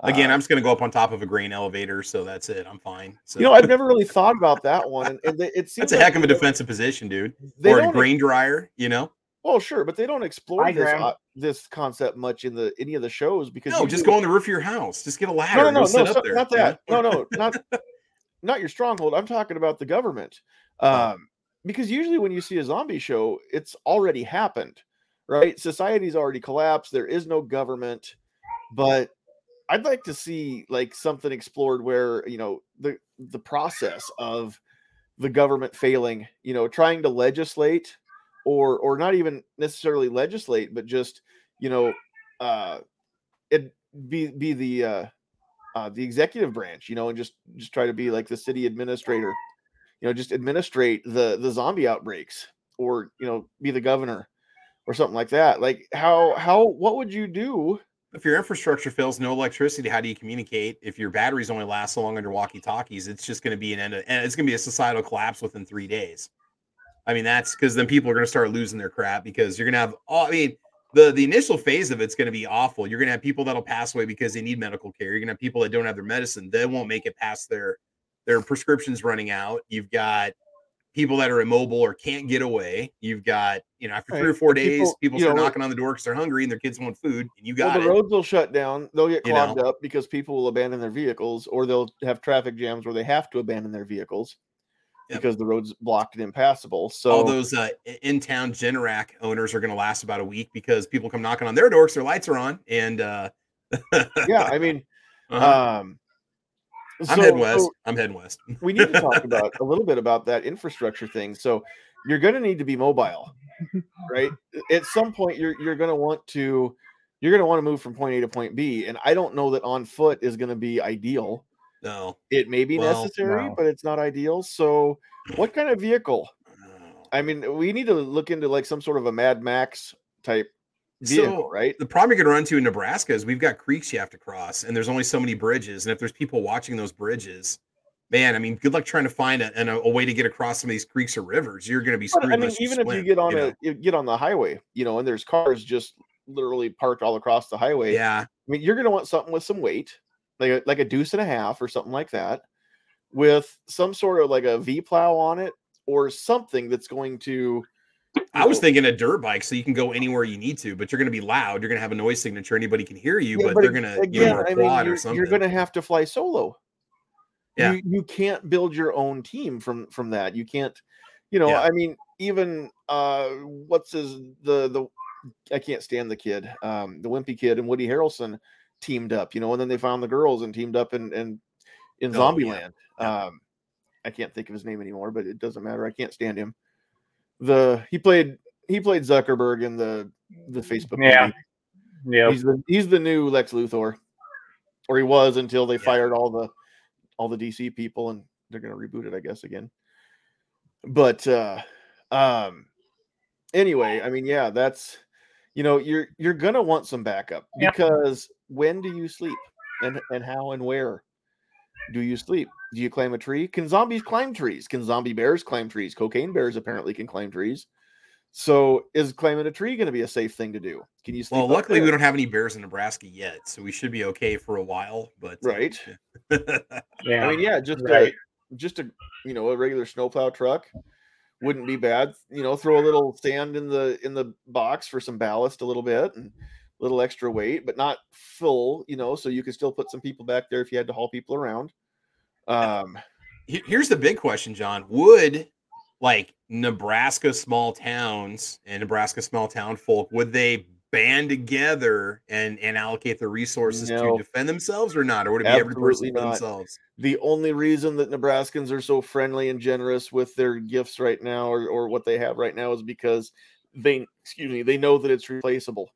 Speaker 2: Again,
Speaker 1: Uh,
Speaker 2: I'm just gonna go up on top of a grain elevator, so that's it. I'm fine. So
Speaker 1: you know, I've never really thought about that one, and, and it [LAUGHS] seems
Speaker 2: that's a
Speaker 1: like
Speaker 2: heck of a defensive position, dude. Or a grain dryer, you know.
Speaker 1: Well, sure, but they don't explore
Speaker 3: Hi,
Speaker 1: this uh, this concept much in the any of the shows because
Speaker 2: No, just
Speaker 1: usually-
Speaker 2: go on the roof of your house. Just get a ladder.
Speaker 1: No,
Speaker 2: and
Speaker 1: no,
Speaker 2: go
Speaker 1: no,
Speaker 2: sit
Speaker 1: no,
Speaker 2: up
Speaker 1: so-
Speaker 2: there.
Speaker 1: not that. No, no, not not your stronghold. I'm talking about the government. Um, because usually when you see a zombie show, it's already happened, right? Society's already collapsed. There is no government, but I'd like to see like something explored where you know the the process of the government failing, you know, trying to legislate or or not even necessarily legislate, but just you know, uh, it be be the uh, uh, the executive branch, you know, and just just try to be like the city administrator, you know, just administrate the the zombie outbreaks, or you know, be the governor, or something like that. Like how how what would you do?
Speaker 2: If your infrastructure fails, no electricity, how do you communicate? If your batteries only last so long under walkie talkies, it's just going to be an end. Of, and it's going to be a societal collapse within three days. I mean, that's because then people are going to start losing their crap because you're going to have. all I mean, the the initial phase of it's going to be awful. You're going to have people that'll pass away because they need medical care. You're going to have people that don't have their medicine. They won't make it past their their prescriptions running out. You've got people that are immobile or can't get away. You've got, you know, after
Speaker 1: Right.
Speaker 2: three or four
Speaker 1: People-
Speaker 2: days, people,
Speaker 1: you
Speaker 2: start
Speaker 1: know,
Speaker 2: knocking on the door because they're hungry and their kids want food, and you
Speaker 1: Well,
Speaker 2: got
Speaker 1: the
Speaker 2: it.
Speaker 1: roads will shut down. They'll get
Speaker 2: You know?
Speaker 1: clogged up because people will abandon their vehicles, or they'll have traffic jams where they have to abandon their vehicles
Speaker 2: Yep.
Speaker 1: because the road's blocked and impassable. So
Speaker 2: All those uh, in town Generac owners are going to last about a week because people come knocking on their doors, their lights are on. And uh, [LAUGHS]
Speaker 1: yeah, I mean,
Speaker 2: uh-huh.
Speaker 1: um,
Speaker 2: I'm heading west.
Speaker 1: so
Speaker 2: I'm heading west. [LAUGHS]
Speaker 1: we need to talk [LAUGHS] about a little bit about that infrastructure thing. So you're going to need to be mobile, right? At some point, you're you're going to want to you're going to want to move from point A to point B, and I don't know that on foot is going to be ideal.
Speaker 2: No.
Speaker 1: It may be
Speaker 2: Well,
Speaker 1: necessary,
Speaker 3: no.
Speaker 1: but it's not ideal. So, what kind of vehicle? I mean, we need to look into like some sort of a Mad Max type vehicle,
Speaker 2: So,
Speaker 1: right?
Speaker 2: The problem you're going to run into in Nebraska is we've got creeks you have to cross, and there's only so many bridges. And if there's people watching those bridges, man, I mean, good luck trying to find a, an- a, way to get across some of these creeks or rivers. You're going to be
Speaker 1: But,
Speaker 2: screwed.
Speaker 1: I mean, even if you get on
Speaker 2: know?
Speaker 1: a you get on the highway, you know, and there's cars just literally parked all across the highway.
Speaker 2: yeah,
Speaker 1: I mean, you're going to want something with some weight, like a, like a deuce and a half or something like that, with some sort of like a V plow on it or something that's going to.
Speaker 2: I was
Speaker 1: know-
Speaker 2: thinking a dirt bike, so you can go anywhere you need to, but you're going to be loud. You're going to have a noise signature. Anybody can hear you,
Speaker 1: Yeah,
Speaker 2: but, they're going to, you know,
Speaker 1: I mean, you're,
Speaker 2: or something.
Speaker 1: you're going to have to fly solo.
Speaker 2: Yeah.
Speaker 1: You, you can't build your own team from from that. You can't, you know.
Speaker 2: Yeah.
Speaker 1: I mean, even uh, what's his the the I can't stand the kid, um, the wimpy kid and Woody Harrelson teamed up, you know, and then they found the girls and teamed up in in in
Speaker 2: Oh, yeah.
Speaker 1: Zombieland.
Speaker 2: Yeah.
Speaker 1: Um, I can't think of his name anymore, but it doesn't matter. I can't stand him. The he played he played Zuckerberg in the the Facebook.
Speaker 3: Yeah.
Speaker 1: movie.
Speaker 3: Yep.
Speaker 1: He's the he's the new Lex Luthor, or he was until they
Speaker 2: Yeah.
Speaker 1: fired all the all the DC people, and they're gonna reboot it, I guess, again. But uh, um, anyway, I mean, yeah, that's you know, you're you're gonna want some backup
Speaker 3: Yep.
Speaker 1: because when do you sleep, and and how and where do you sleep? Do you climb a tree? Can zombies climb trees? Can zombie bears climb trees? Cocaine bears apparently can climb trees. So is climbing a tree going to be a safe thing to do? Can you sleep?
Speaker 2: well,
Speaker 1: up
Speaker 2: luckily, we don't have any bears in Nebraska yet, so we should be okay for a while. But uh,
Speaker 1: Right. [LAUGHS]
Speaker 3: Yeah.
Speaker 1: I mean, yeah, just
Speaker 3: Right.
Speaker 1: a just a you know a regular snowplow truck wouldn't be bad. You know, throw a little sand in the in the box for some ballast, a little bit, and a little extra weight, but not full. You know, so you could still put some people back there if you had to haul people around. Um,
Speaker 2: Here's the big question, John. Would like Nebraska small towns and Nebraska small town folk would they band together and and allocate the resources
Speaker 1: No.
Speaker 2: to defend themselves or not, or would it be every person
Speaker 1: Absolutely
Speaker 2: for
Speaker 1: not.
Speaker 2: themselves?
Speaker 1: the only reason that Nebraskans are so friendly and generous with their gifts right now, or or what they have right now, is because they excuse me they know that it's replaceable.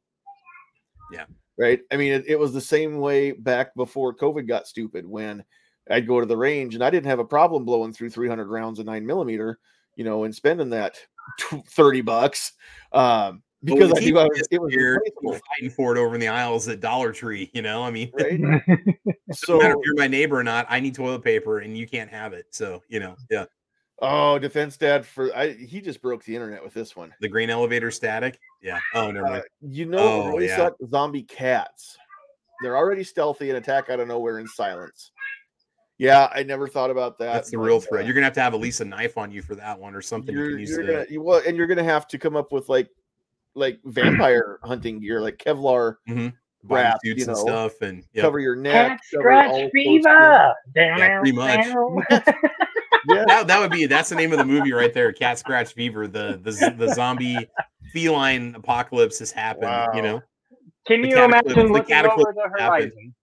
Speaker 2: Yeah.
Speaker 1: Right. I mean, it, it was the same way back before COVID got stupid when I'd go to the range and I didn't have a problem blowing through 300 rounds of nine millimeter, you know, and spending that 30 bucks. Um, because I knew I was, it was
Speaker 2: disappeared,
Speaker 1: replaceable,
Speaker 2: people fighting for it over in the aisles at Dollar Tree. You know, I mean, [LAUGHS]
Speaker 1: right?
Speaker 2: no
Speaker 1: So,
Speaker 2: matter if you're my neighbor or not, I need toilet paper and you can't have it. So you know, yeah,
Speaker 1: oh, defense dad for I, he just broke the internet with this one.
Speaker 2: the green elevator static. Yeah. Oh, never
Speaker 1: Uh,
Speaker 2: mind.
Speaker 1: you know,
Speaker 2: Oh,
Speaker 1: really
Speaker 2: yeah.
Speaker 1: zombie cats. They're already stealthy and attack out of nowhere in silence. Yeah, I never thought about that.
Speaker 2: That's the real
Speaker 1: uh,
Speaker 2: threat. You're gonna have to have at least a knife on you for that one or something. You
Speaker 1: You're,
Speaker 2: can use
Speaker 1: you're
Speaker 2: to-
Speaker 1: gonna you, well, and you're gonna have to come up with like like vampire hunting gear, like Kevlar
Speaker 2: Mhm.
Speaker 1: wrap,
Speaker 2: bodysuits
Speaker 1: you
Speaker 2: and stuff, and yeah,
Speaker 1: cover your neck,
Speaker 3: Cat
Speaker 1: cover all
Speaker 3: scratch
Speaker 1: close
Speaker 3: fever.
Speaker 2: Yeah, pretty much. [LAUGHS]
Speaker 1: Yeah,
Speaker 2: that, that would be that's the name of the movie right there. Cat scratch fever. The the the zombie feline apocalypse has happened. You know,
Speaker 3: Can
Speaker 2: The
Speaker 3: you imagine
Speaker 2: the
Speaker 3: looking
Speaker 2: cataclysm
Speaker 3: over the
Speaker 2: happened.
Speaker 3: horizon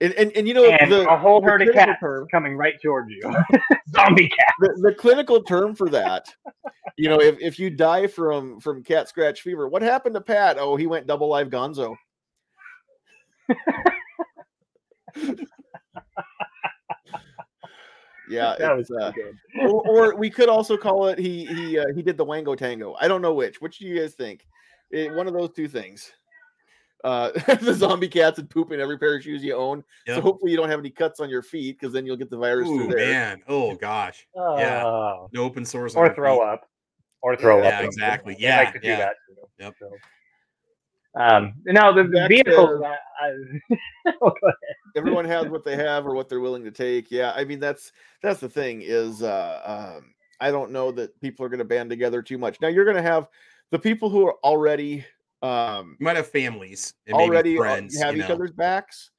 Speaker 1: and, and and you know
Speaker 3: and
Speaker 1: the,
Speaker 3: a whole herd of
Speaker 1: clinical
Speaker 3: cats
Speaker 1: term-
Speaker 3: coming right towards you? [LAUGHS] Zombie cat.
Speaker 1: the, the clinical term for that you know if, if you die from from cat scratch fever what happened to pat oh he went double live gonzo [LAUGHS] yeah
Speaker 3: That was
Speaker 1: uh,
Speaker 3: good.
Speaker 1: or, or we could also call it he he uh, he did the wango tango i don't know which which do you guys think Eh, one of those two things uh [LAUGHS] the zombie cats and poop in every pair of shoes you own so hopefully you don't have any cuts on your feet because then you'll get the virus
Speaker 2: Oh
Speaker 1: through
Speaker 2: man, oh gosh, Yeah.
Speaker 3: Oh.
Speaker 2: no open source.
Speaker 3: Or
Speaker 2: our
Speaker 3: throw
Speaker 2: feet.
Speaker 3: up. Or throw
Speaker 2: Yeah,
Speaker 3: up.
Speaker 2: exactly.
Speaker 3: They
Speaker 2: Yeah,
Speaker 3: like to do
Speaker 2: yeah.
Speaker 3: that. too.
Speaker 2: Yep.
Speaker 3: So, um, now the
Speaker 1: Back
Speaker 3: vehicles.
Speaker 1: to-
Speaker 3: I, I, [LAUGHS] go ahead.
Speaker 1: everyone has what they have or what they're willing to take yeah i mean that's that's the thing is uh um I don't know that people are going to band together too much. Now you're going to have the people who are already um
Speaker 2: You might have families and
Speaker 1: already
Speaker 2: maybe
Speaker 1: uh,
Speaker 2: friends.
Speaker 1: have each
Speaker 2: know.
Speaker 1: other's backs,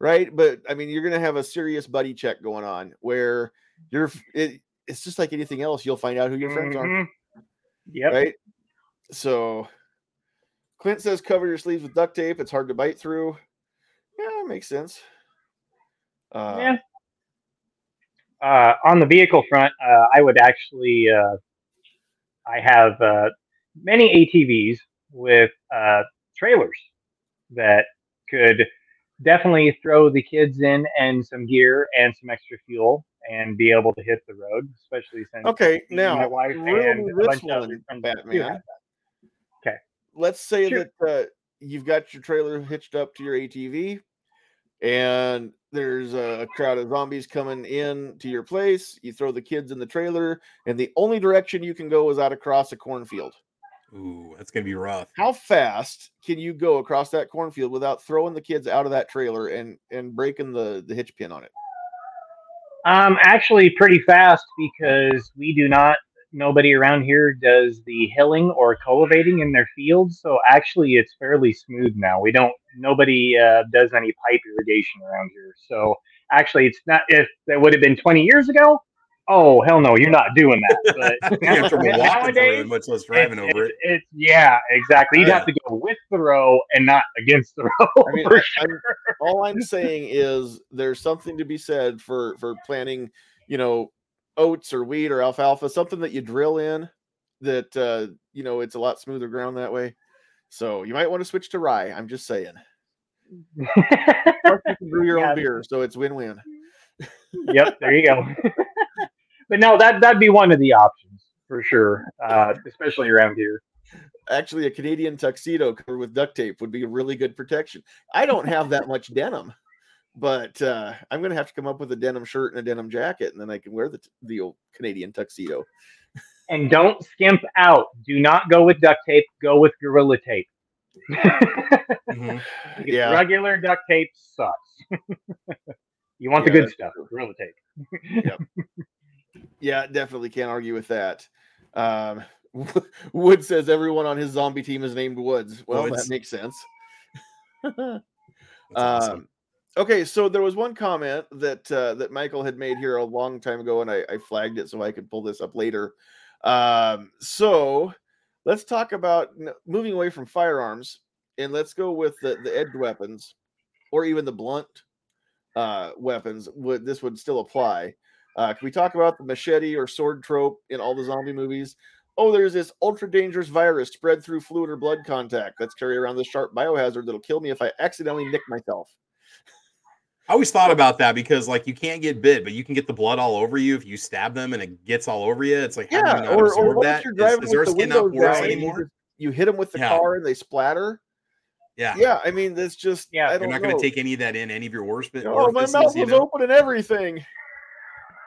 Speaker 1: right? But I mean, you're going to have a serious buddy check going on where you're. It, it's just like anything else. You'll find out who your friends are,
Speaker 3: Yep.
Speaker 1: right? So, Clint says cover your sleeves with duct tape. It's hard to bite through. Yeah, makes sense. Uh,
Speaker 3: yeah. Uh, on the vehicle front, uh, I would actually, uh, I have uh, many ATVs with uh, trailers that could definitely throw the kids in and some gear and some extra fuel and be able to hit the road, especially since
Speaker 1: Okay, now
Speaker 3: my wife
Speaker 1: riddle
Speaker 3: and a
Speaker 1: this
Speaker 3: bunch of
Speaker 1: one,
Speaker 3: other friends
Speaker 1: Batman.
Speaker 3: have that.
Speaker 1: let's say
Speaker 3: Sure.
Speaker 1: that uh, you've got your trailer hitched up to your ATV, and there's a crowd of zombies coming in to your place. You throw the kids in the trailer, and the only direction you can go is out across a cornfield.
Speaker 2: Ooh, that's gonna be rough.
Speaker 1: How fast can you go across that cornfield without throwing the kids out of that trailer and and breaking the the hitch pin on it?
Speaker 3: Um, actually, pretty fast because we do not. Nobody around here does the hilling or cultivating in their fields, so actually, it's fairly smooth now. We don't. Nobody uh, does any pipe irrigation around here, so actually, it's not. If that would have been 20 years ago, oh hell no, you're not doing that. But [LAUGHS]
Speaker 2: you have trouble walking
Speaker 3: nowadays,
Speaker 2: it, much less driving
Speaker 3: it's,
Speaker 2: over it.
Speaker 3: it's, it's yeah, exactly. You'd
Speaker 2: Yeah.
Speaker 3: have to go with the row and not against the [LAUGHS] row.
Speaker 1: I mean,
Speaker 3: sure.
Speaker 1: I'm- all I'm saying is there's something to be said for for planting, you know, oats or wheat or alfalfa, something that you drill in that uh, you know it's a lot smoother ground that way. So you might want to switch to rye. I'm just saying. [LAUGHS] Plus you can brew your
Speaker 3: Yeah.
Speaker 1: own beer, so it's win-win.
Speaker 3: yep, there you go. But no, that that'd be one of the options for sure, uh, [LAUGHS] especially around here.
Speaker 1: Actually, a Canadian tuxedo covered with duct tape would be a really good protection. I don't have that much denim, but uh, I'm going to have to come up with a denim shirt and a denim jacket, and then I can wear the t- the old Canadian tuxedo.
Speaker 3: And don't skimp out. Do not go with duct tape. Go with gorilla tape. [LAUGHS]
Speaker 2: Mhm.
Speaker 1: Yeah.
Speaker 3: Regular duct tape sucks. [LAUGHS] you want the good stuff.
Speaker 1: true.
Speaker 3: Gorilla tape.
Speaker 1: Yeah, definitely can't argue with that. Um, [LAUGHS] Wood says everyone on his zombie team is named Woods. Well,
Speaker 2: Woods.
Speaker 1: that makes sense. [LAUGHS]
Speaker 2: That's [LAUGHS] awesome.
Speaker 1: Um, okay, so there was one comment that uh, that Michael had made here a long time ago, and I, I flagged it so I could pull this up later. Um, so let's talk about moving away from firearms, and let's go with the, the edged weapons, or even the blunt uh, weapons. Would this would still apply? Uh, can we talk about the machete or sword trope in all the zombie movies? Oh, there's this ultra dangerous virus spread through fluid or blood contact. Let's carry around this sharp biohazard that'll kill me if I accidentally nick myself.
Speaker 2: I always thought about that because like you can't get bit, but you can get the blood all over you if you stab them and it gets all over you. It's like how do you
Speaker 1: Yeah,
Speaker 2: not
Speaker 1: or, or
Speaker 2: absorb
Speaker 1: what
Speaker 2: that?
Speaker 1: if you're
Speaker 2: Is-
Speaker 1: driving
Speaker 2: is, our
Speaker 1: with the
Speaker 2: skin not
Speaker 1: windows
Speaker 2: porous
Speaker 1: down you,
Speaker 2: anymore?
Speaker 1: just- you hit them with the
Speaker 2: Yeah.
Speaker 1: car and they splatter.
Speaker 2: Yeah.
Speaker 1: Yeah, I mean that's just
Speaker 3: Yeah,
Speaker 1: I
Speaker 2: You're
Speaker 1: don't
Speaker 2: going to take any of that in any of your worst bit.
Speaker 1: Oh, my
Speaker 2: orifices,
Speaker 1: mouth
Speaker 2: you
Speaker 1: was
Speaker 2: know?
Speaker 1: open and everything.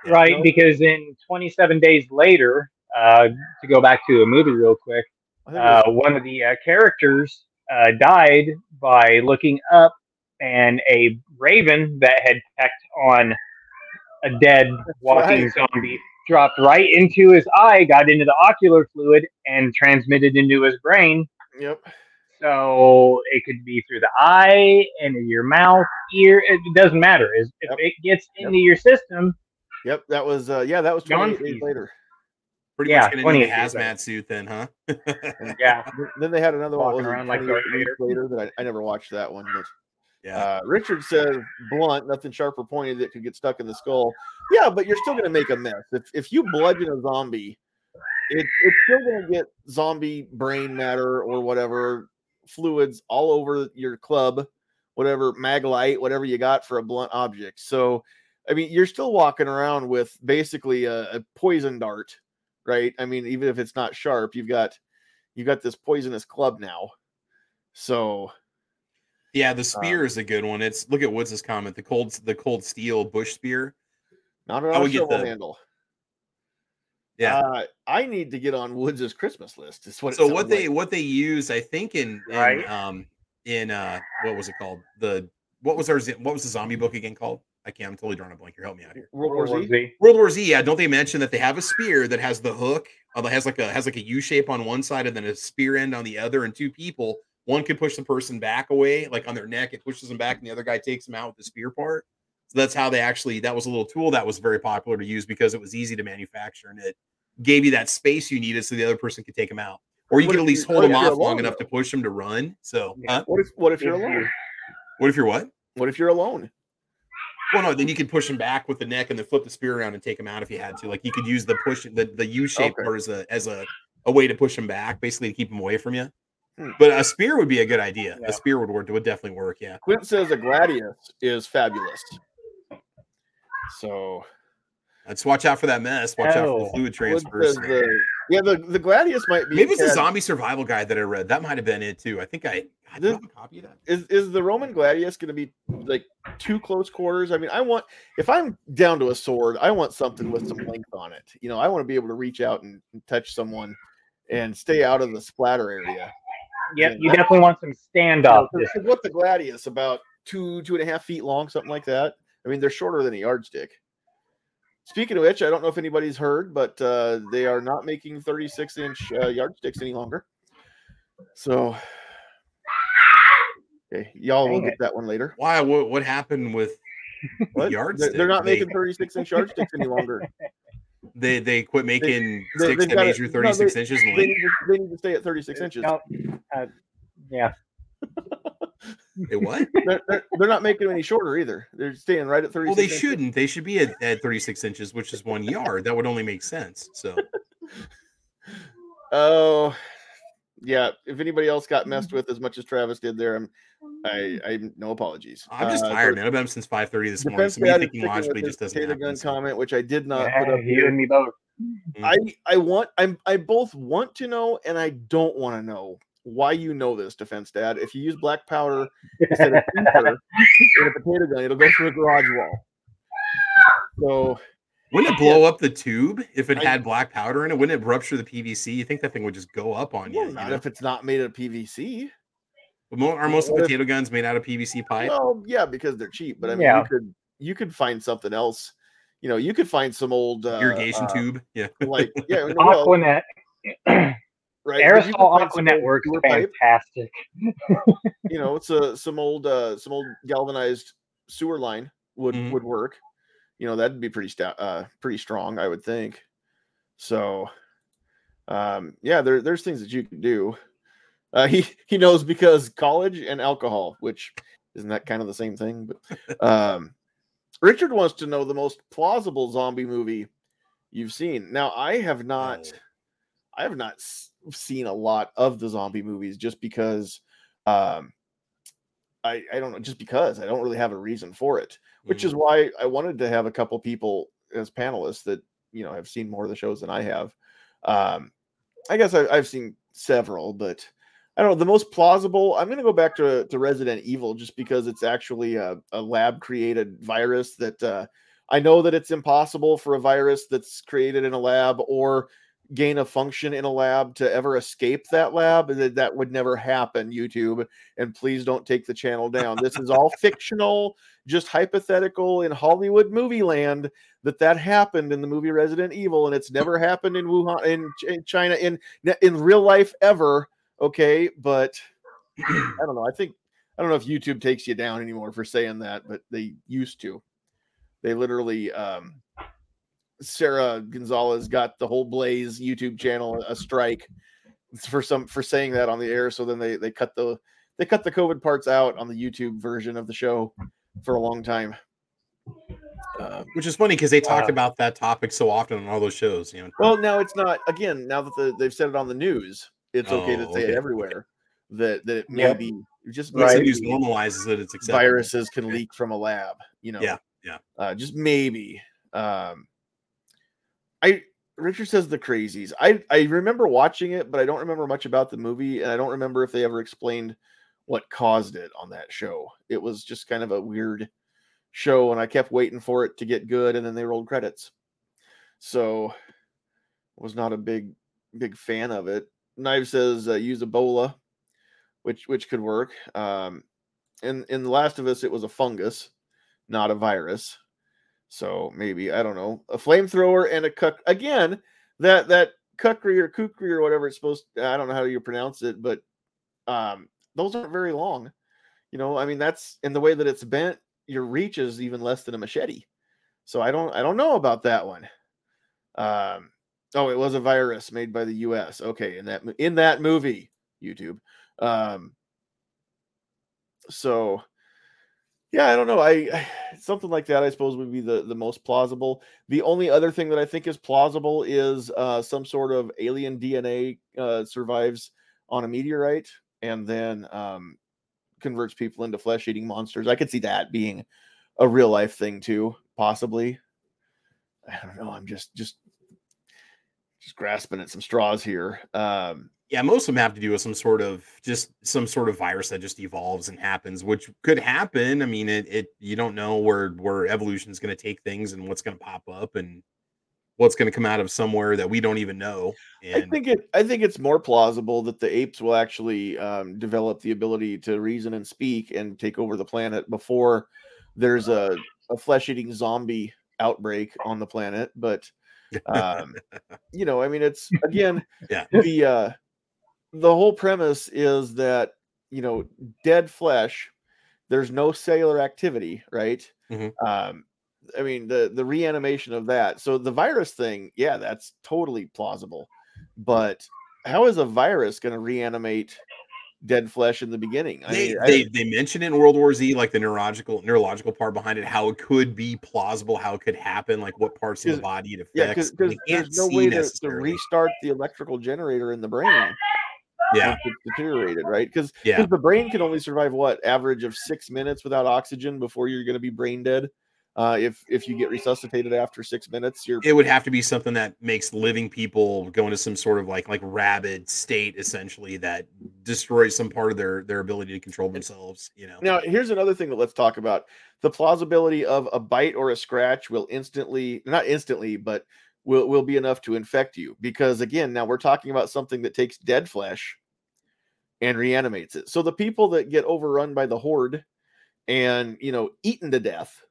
Speaker 3: Right? Because in 27 days later, uh, to go back to a movie real quick, uh, one of the uh, characters uh, died by looking up, and a raven that had pecked on a dead walking zombie dropped right into his eye, got into the ocular fluid, and transmitted into his brain.
Speaker 1: yep.
Speaker 3: So it could be through the eye, into your mouth, ear. It doesn't matter. Is if
Speaker 1: Yep.
Speaker 3: it gets
Speaker 1: Yep.
Speaker 3: into your system,
Speaker 1: Yep, that was uh yeah, that was
Speaker 3: Gun
Speaker 1: 28 days later.
Speaker 2: Pretty
Speaker 3: Yeah,
Speaker 2: much going to a
Speaker 3: 28 days
Speaker 2: hazmat suit then, huh? [LAUGHS]
Speaker 3: yeah,
Speaker 1: Then they had another one
Speaker 3: Walking
Speaker 1: what was it,
Speaker 3: around like
Speaker 1: 28
Speaker 3: Darth
Speaker 1: later that I, I never watched that one, but
Speaker 2: yeah.
Speaker 1: uh Richard says blunt, nothing sharp or pointed that could get stuck in the skull. Yeah, but you're still gonna make a mess. If if you bludgeon a zombie, it, it's still gonna get zombie brain matter or whatever fluids all over your club, whatever maglite, whatever you got for a blunt object. So I mean, you're still walking around with basically a, a poison dart, right? I mean, even if it's not sharp, you've got you've got this poisonous club now. So
Speaker 2: yeah, the spear is a good one. It's look at Woods' comment. The cold the cold steel bush spear.
Speaker 1: not
Speaker 2: I
Speaker 1: on a shovel
Speaker 2: the-
Speaker 1: handle.
Speaker 2: Yeah.
Speaker 1: Uh, I need to get on Woods' Christmas list. Is what.
Speaker 2: so what they
Speaker 1: like.
Speaker 2: what they use, I think in, in
Speaker 3: Right.
Speaker 2: um in uh what was it called? The what was our what was the zombie book again called? I can't. I'm totally drawing a blank here. Help me out here.
Speaker 1: World War Z.
Speaker 2: World War Z. Yeah, don't they mention that they have a spear that has the hook? Uh, that has like a has like a U shape on one side and then a spear end on the other, and two people. One can push the person back away, like on their neck. It pushes them back, and the other guy takes them out with the spear part. So that's how they actually. That was a little tool that was very popular to use because it was easy to manufacture and it gave you that space you needed so the other person could take them out, or you
Speaker 1: What
Speaker 2: could at least hold them
Speaker 1: if you're
Speaker 2: off long
Speaker 1: alone,
Speaker 2: enough to push them to run. So,
Speaker 3: Yeah.
Speaker 2: huh?
Speaker 1: What if what if you're alone?
Speaker 2: what if you're what?
Speaker 1: What if you're alone?
Speaker 2: Well, no, then you could push him back with the neck and then flip the spear around and take him out if you had to. Like you could use the push the, the U shape
Speaker 1: Okay.
Speaker 2: part as a as a, a way to push him back, basically to keep him away from you.
Speaker 1: Hmm.
Speaker 2: But a spear would be a good idea.
Speaker 3: Yeah.
Speaker 2: A spear would work. It Would definitely work. Yeah.
Speaker 1: Quint says a gladius is fabulous. So
Speaker 2: Let's watch out for that mess. Watch out for the fluid
Speaker 1: what
Speaker 2: transfers.
Speaker 1: the, yeah, the, the gladius might be.
Speaker 2: Maybe it's a zombie survival guide that I read. That might have been it too. I think I I
Speaker 1: This-
Speaker 2: a copy of that.
Speaker 1: is is the Roman gladius going to be like too close quarters? I mean, I want if I'm down to a sword, I want something with some length on it. You know, I want to be able to reach out and, and touch someone and stay out of the splatter area.
Speaker 3: Yep, you
Speaker 1: that-
Speaker 3: definitely want some standoff.
Speaker 1: You know, 'cause what the gladius about two two and a half feet long, something like that. I mean, they're shorter than a yardstick. Speaking of which, I don't know if anybody's heard, but uh, they are not making 36 inch uh, yardsticks any longer. So, okay, y'all will
Speaker 3: Dang
Speaker 1: get that one later.
Speaker 2: Why? What, what happened with
Speaker 1: What?
Speaker 2: yardsticks?
Speaker 1: They're, not making 36 inch yardsticks any longer. [LAUGHS]
Speaker 2: They they quit making
Speaker 1: they-
Speaker 2: sticks that measure
Speaker 1: no,
Speaker 2: 36
Speaker 1: they-
Speaker 2: inches
Speaker 1: They need, to, they need to stay at 36 inches.
Speaker 3: No, uh, yeah,
Speaker 2: Hey, what? [LAUGHS]
Speaker 1: They're, they're, they're not making them any shorter either. They're staying right at 36
Speaker 2: Well, they
Speaker 1: inches.
Speaker 2: shouldn't. They should be at, at 36 inches, which is one yard. That would only make sense. So [LAUGHS]
Speaker 1: Oh, yeah. If anybody else got messed with as much as Travis did there, I'm, I, I no apologies.
Speaker 2: I'm just
Speaker 1: Uh,
Speaker 2: tired, man. I've been up since 5:30 this morning. So me
Speaker 1: dad is
Speaker 2: thinking logically just doesn't
Speaker 1: potato
Speaker 2: happen.
Speaker 1: gun
Speaker 2: so-
Speaker 1: comment, which I did not
Speaker 3: yeah,
Speaker 1: put up
Speaker 3: you and me both.
Speaker 1: I, I want, I'm, I both want to know and I don't want to know why you know this, defense dad. If you use black powder [LAUGHS] instead of ether in a potato gun, it'll go through a garage wall. So
Speaker 2: Wouldn't it blow up the tube if it
Speaker 1: I-
Speaker 2: had black powder in it? Wouldn't it rupture the PVC? You think that thing would just go up on you?
Speaker 1: well,
Speaker 2: you
Speaker 1: not
Speaker 2: know?
Speaker 1: if it's not made of PVC.
Speaker 2: But mo- Are most
Speaker 1: What
Speaker 2: the
Speaker 1: if-
Speaker 2: potato guns made out of PVC pipe?
Speaker 1: Well, yeah, because they're cheap. But I mean,
Speaker 3: Yeah.
Speaker 1: you could you could find something else. You know, you could find some old uh,
Speaker 2: Irrigation
Speaker 1: uh,
Speaker 2: tube? Yeah.
Speaker 1: like yeah, [LAUGHS] well,
Speaker 3: Aquanet, [CLEARS THROAT] [CLEARS THROAT]
Speaker 1: right.
Speaker 3: aerosol
Speaker 1: could find some
Speaker 3: Aquanet
Speaker 1: old
Speaker 3: works
Speaker 1: sewer pipe,
Speaker 3: fantastic. [LAUGHS]
Speaker 1: You know, it's a some old uh some old galvanized sewer line would
Speaker 2: Mhm.
Speaker 1: would work. You know, that'd be pretty sta- uh pretty strong, I would think. So, um, yeah, there there's things that you can do. Uh, [LAUGHS] he he knows because college and alcohol, which isn't that kind of the same thing, but um, Richard wants to know the most plausible zombie movie you've seen. Now, I have not,
Speaker 2: Oh.
Speaker 1: I have not s- seen a lot of the zombie movies just because, um, I I don't know, just because I don't really have a reason for it, which
Speaker 2: Mhm.
Speaker 1: is why I wanted to have a couple people as panelists that you know have seen more of the shows than I have. Um, I guess I, I've seen several, but I don't know. The most plausible, I'm going to go back to, to Resident Evil just because it's actually a, a lab created virus that uh, I know that it's impossible for a virus that's created in a lab or gain a function in a lab to ever escape that lab. That, that would never happen, YouTube. And please don't take the channel down. This is all fictional, just hypothetical in Hollywood movie land that that happened in the movie Resident Evil, and it's [LAUGHS] never happened in Wuhan, in, in China, in in real life ever. Okay, but I don't know. I think I don't know if YouTube takes you down anymore for saying that, but they used to. They literally, um, Sara Gonzales got the whole Blaze YouTube channel a strike for some for saying that on the air. So then they they cut the they cut the COVID parts out on the YouTube version of the show for a long time. Uh,
Speaker 2: Which is funny because they talked
Speaker 3: Wow.
Speaker 2: about that topic so often on all those shows. You know,
Speaker 1: well, now it's not again. Now that the, they've said it on the news, it's okay to
Speaker 2: Oh,
Speaker 1: say it
Speaker 2: okay, okay.
Speaker 1: everywhere. That that it may
Speaker 3: Yep.
Speaker 1: be just
Speaker 2: Once the
Speaker 1: maybe
Speaker 2: news normalizes it, it's acceptable.
Speaker 1: viruses can leak from a lab. You know.
Speaker 2: Yeah, yeah.
Speaker 1: Uh, just maybe. Um, I Richard says the crazies. I I remember watching it, but I don't remember much about the movie, and I don't remember if they ever explained what caused it on that show. It was just kind of a weird show, and I kept waiting for it to get good, and then they rolled credits. So was not a big big fan of it. Knife says uh, use Ebola, which which could work. Um, in in The Last of Us, it was a fungus, not a virus. So maybe I don't know a flamethrower and a cuck again that that kukri or kukri or whatever it's supposed. To, I don't know how you pronounce it, but um, those aren't very long. You know, I mean that's in the way that it's bent. Your reach is even less than a machete. So I don't I don't know about that one. Um, oh, it was a virus made by the U.S. Okay, in that in that movie, YouTube. Um, so yeah, I don't know. I, something like that I suppose would be the the most plausible. The only other thing that I think is plausible is uh, some sort of alien DNA uh, survives on a meteorite and then um, converts people into flesh eating monsters. I could see that being a real life thing too, possibly. I don't know. I'm just just just grasping at some straws here. Um,
Speaker 2: yeah, most of them have to do with some sort of just some sort of virus that just evolves and happens, which could happen. I mean, it, it you don't know where where evolution is going to take things and what's going to pop up and what's going to come out of somewhere that we don't even know. And
Speaker 1: I think it. I think it's more plausible that the apes will actually um, develop the ability to reason and speak and take over the planet before there's a, a flesh eating zombie outbreak on the planet. But [LAUGHS] um, you know, I mean, it's again,
Speaker 2: yeah,
Speaker 1: the uh, the whole premise is that you know, dead flesh. There's no cellular activity, right?
Speaker 2: Mm-hmm.
Speaker 1: Um, I mean, the the reanimation of that. So the virus thing, yeah, that's totally plausible. But how is a virus going to reanimate dead flesh in the beginning?
Speaker 2: I they mean, they, I, they mentioned in World War Z like the neurological neurological part behind it, how it could be plausible, how it could happen, like what parts of the body it affects.
Speaker 1: Yeah, because there's no way to, to, restart the electrical generator in the brain.
Speaker 2: Yeah,
Speaker 1: deteriorated, right? Because
Speaker 2: yeah.
Speaker 1: the brain can only survive what average of six minutes without oxygen before you're going to be brain dead. Uh, if if you get resuscitated after six minutes, you're
Speaker 2: it would have to be something that makes living people go into some sort of like like rabid state, essentially that destroys some part of their their ability to control themselves. You know.
Speaker 1: Now, here's another thing that let's talk about: the plausibility of a bite or a scratch will instantly, not instantly, but will will be enough to infect you. Because again, now we're talking about something that takes dead flesh and reanimates it. So the people that get overrun by the horde and you know eaten to death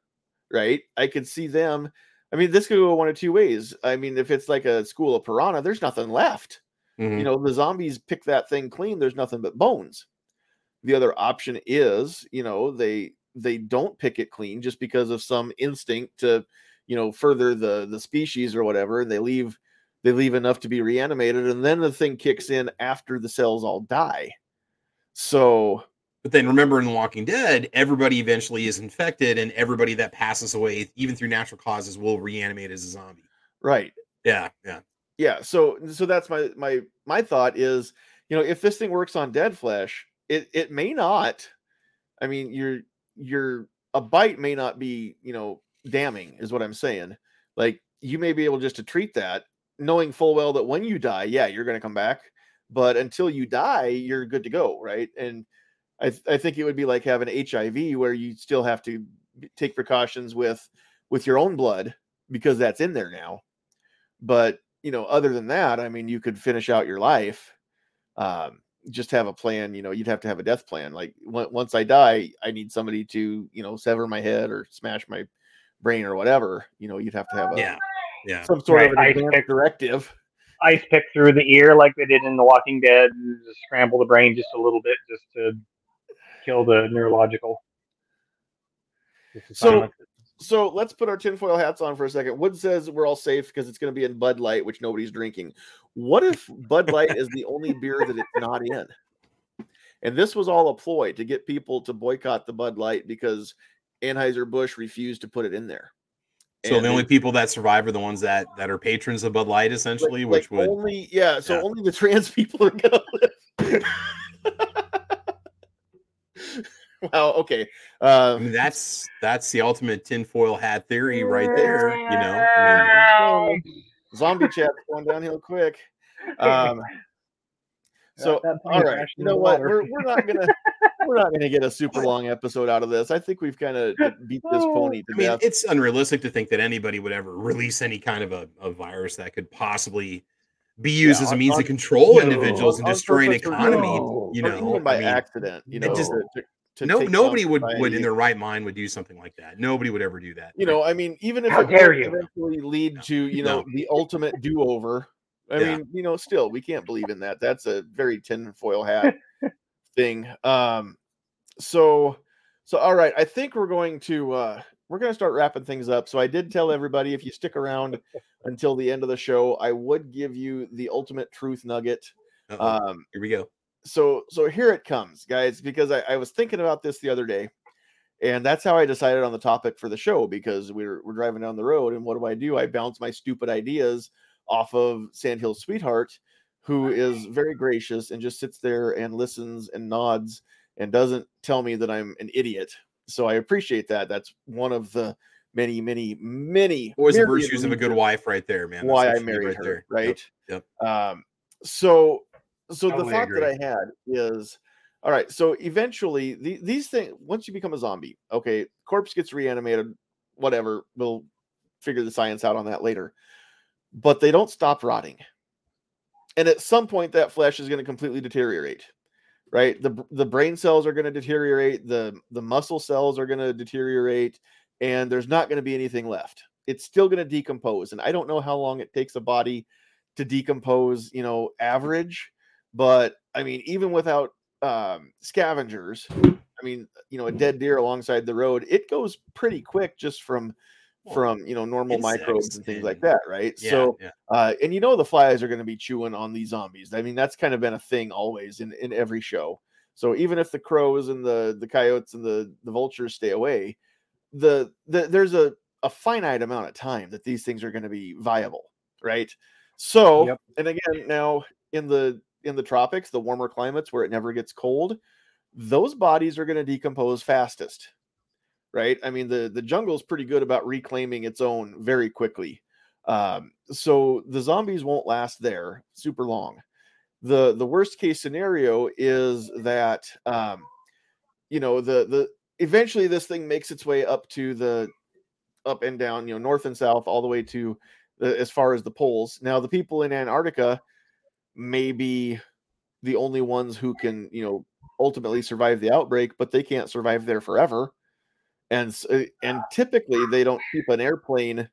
Speaker 1: right? I could see them. I mean, this could go one of two ways. I mean, if it's like a school of piranha, there's nothing left.
Speaker 2: Mm-hmm.
Speaker 1: You know, the zombies pick that thing clean. There's nothing but bones. The other option is, you know, they they don't pick it clean just because of some instinct to, you know, further the the species or whatever, and they leave they leave enough to be reanimated, and then the thing kicks in after the cells all die. So
Speaker 2: but then remember in The Walking Dead, everybody eventually is infected, and everybody that passes away, even through natural causes, will reanimate as a zombie.
Speaker 1: Right.
Speaker 2: Yeah. Yeah.
Speaker 1: Yeah. So so that's my my my thought is, you know, if this thing works on dead flesh, it it may not. I mean, you're you're a bite may not be, you know, damning, is what I'm saying. Like you may be able just to treat that, knowing full well that when you die, yeah, you're gonna come back. But until you die, you're good to go, right? And I, th- I think it would be like having HIV where you still have to take precautions with with your own blood because that's in there now. But you know, other than that, I mean, you could finish out your life. Um, just have a plan. You know, you'd have to have a death plan. Like w- once I die, I need somebody to you know sever my head or smash my brain or whatever. You know, you'd have to have a
Speaker 2: yeah, yeah,
Speaker 1: some sort right. of an advanced directive
Speaker 3: ice pick through the ear like they did in The Walking Dead, and just scramble the brain just a little bit just to kill the neurological.
Speaker 1: So, so let's put our tinfoil hats on for a second. Wood says we're all safe because it's going to be in Bud Light, which nobody's drinking. What if Bud Light is the only beer that it's not in? And this was all a ploy to get people to boycott the Bud Light because Anheuser Busch refused to put it in there.
Speaker 2: So and the only people that survive are the ones that that are patrons of Bud Light, essentially,
Speaker 1: like,
Speaker 2: which
Speaker 1: like
Speaker 2: would
Speaker 1: only yeah. So yeah. only the trans [LAUGHS] people are gonna live. [LAUGHS] wow. Okay.
Speaker 2: Uh, I mean, that's that's the ultimate tinfoil hat theory right there. You know, I
Speaker 1: mean, zombie chat going downhill quick. [LAUGHS] Um, so that, that all right, you know what? We're, we're not gonna we're not gonna get a super long episode out of this. I think we've kind of [LAUGHS] beat this pony to
Speaker 2: I mean,
Speaker 1: death.
Speaker 2: It's unrealistic to think that anybody would ever release any kind of a, a virus that could possibly be used yeah, as a means on, to control individuals and destroy an economy. No, you know,
Speaker 1: even by I mean, accident. You know, just, to
Speaker 2: no nobody
Speaker 1: down
Speaker 2: would would in their right mind would do something like that. Nobody would ever do that.
Speaker 1: you know, I mean, even if
Speaker 3: How
Speaker 1: it
Speaker 3: dare you.
Speaker 1: eventually lead
Speaker 2: No.
Speaker 1: to, you know,
Speaker 2: No.
Speaker 1: the ultimate do-over. I
Speaker 2: Yeah.
Speaker 1: mean, you know, still we can't believe in that. That's a very tinfoil hat [LAUGHS] thing. Um, so, so all right, I think we're going to uh we're going to start wrapping things up. So I did tell everybody if you stick around [LAUGHS] until the end of the show, I would give you the ultimate truth nugget.
Speaker 2: Uh-oh.
Speaker 1: Um,
Speaker 2: Here we go.
Speaker 1: so so here it comes guys because I, I was thinking about this the other day and that's how i decided on the topic for the show because we were, we're driving down the road and what do i do i bounce my stupid ideas off of sandhill sweetheart who is very gracious and just sits there and listens and nods and doesn't tell me that i'm an idiot so i appreciate that that's one of the many many many
Speaker 2: Always the virtues of a good wife, right there, man. That's
Speaker 1: why I married
Speaker 2: right
Speaker 1: her,
Speaker 2: there.
Speaker 1: right?
Speaker 2: Yep,
Speaker 1: Um, so, so the
Speaker 3: Totally
Speaker 1: thought
Speaker 3: agree.
Speaker 1: that I had is, all right. So eventually, the, these things, once you become a zombie, okay, corpse gets reanimated, whatever. We'll figure the science out on that later. But they don't stop rotting, and at some point, that flesh is going to completely deteriorate. Right, the the brain cells are going to deteriorate, the the muscle cells are going to deteriorate, and there's not going to be anything left. It's still going to decompose, and I don't know how long it takes a body to decompose, you know, average. But I mean, even without um, scavengers, I mean, you know, a dead deer alongside the road, it goes pretty quick just from from you know normal microbes and things like that, right?
Speaker 2: Yeah,
Speaker 1: so,
Speaker 2: yeah.
Speaker 1: uh, and you know, the flies are going to be chewing on these zombies. I mean, that's kind of been a thing always in in every show. So even if the crows and the the coyotes and the the vultures stay away, the, the there's a a finite amount of time that these things are going to be viable, right? So,
Speaker 3: Yep.
Speaker 1: and again, now in the in the tropics, the warmer climates where it never gets cold, those bodies are going to decompose fastest, right? I mean, the the jungle is pretty good about reclaiming its own very quickly. Um, so the zombies won't last there super long. the The worst case scenario is that um, you know the the eventually this thing makes its way up to the up and down, you know, north and south, all the way to the, as far as the poles. Now, the people in Antarctica may be the only ones who can, you know, ultimately survive the outbreak, but they can't survive there forever. And uh, and typically they don't keep an airplane,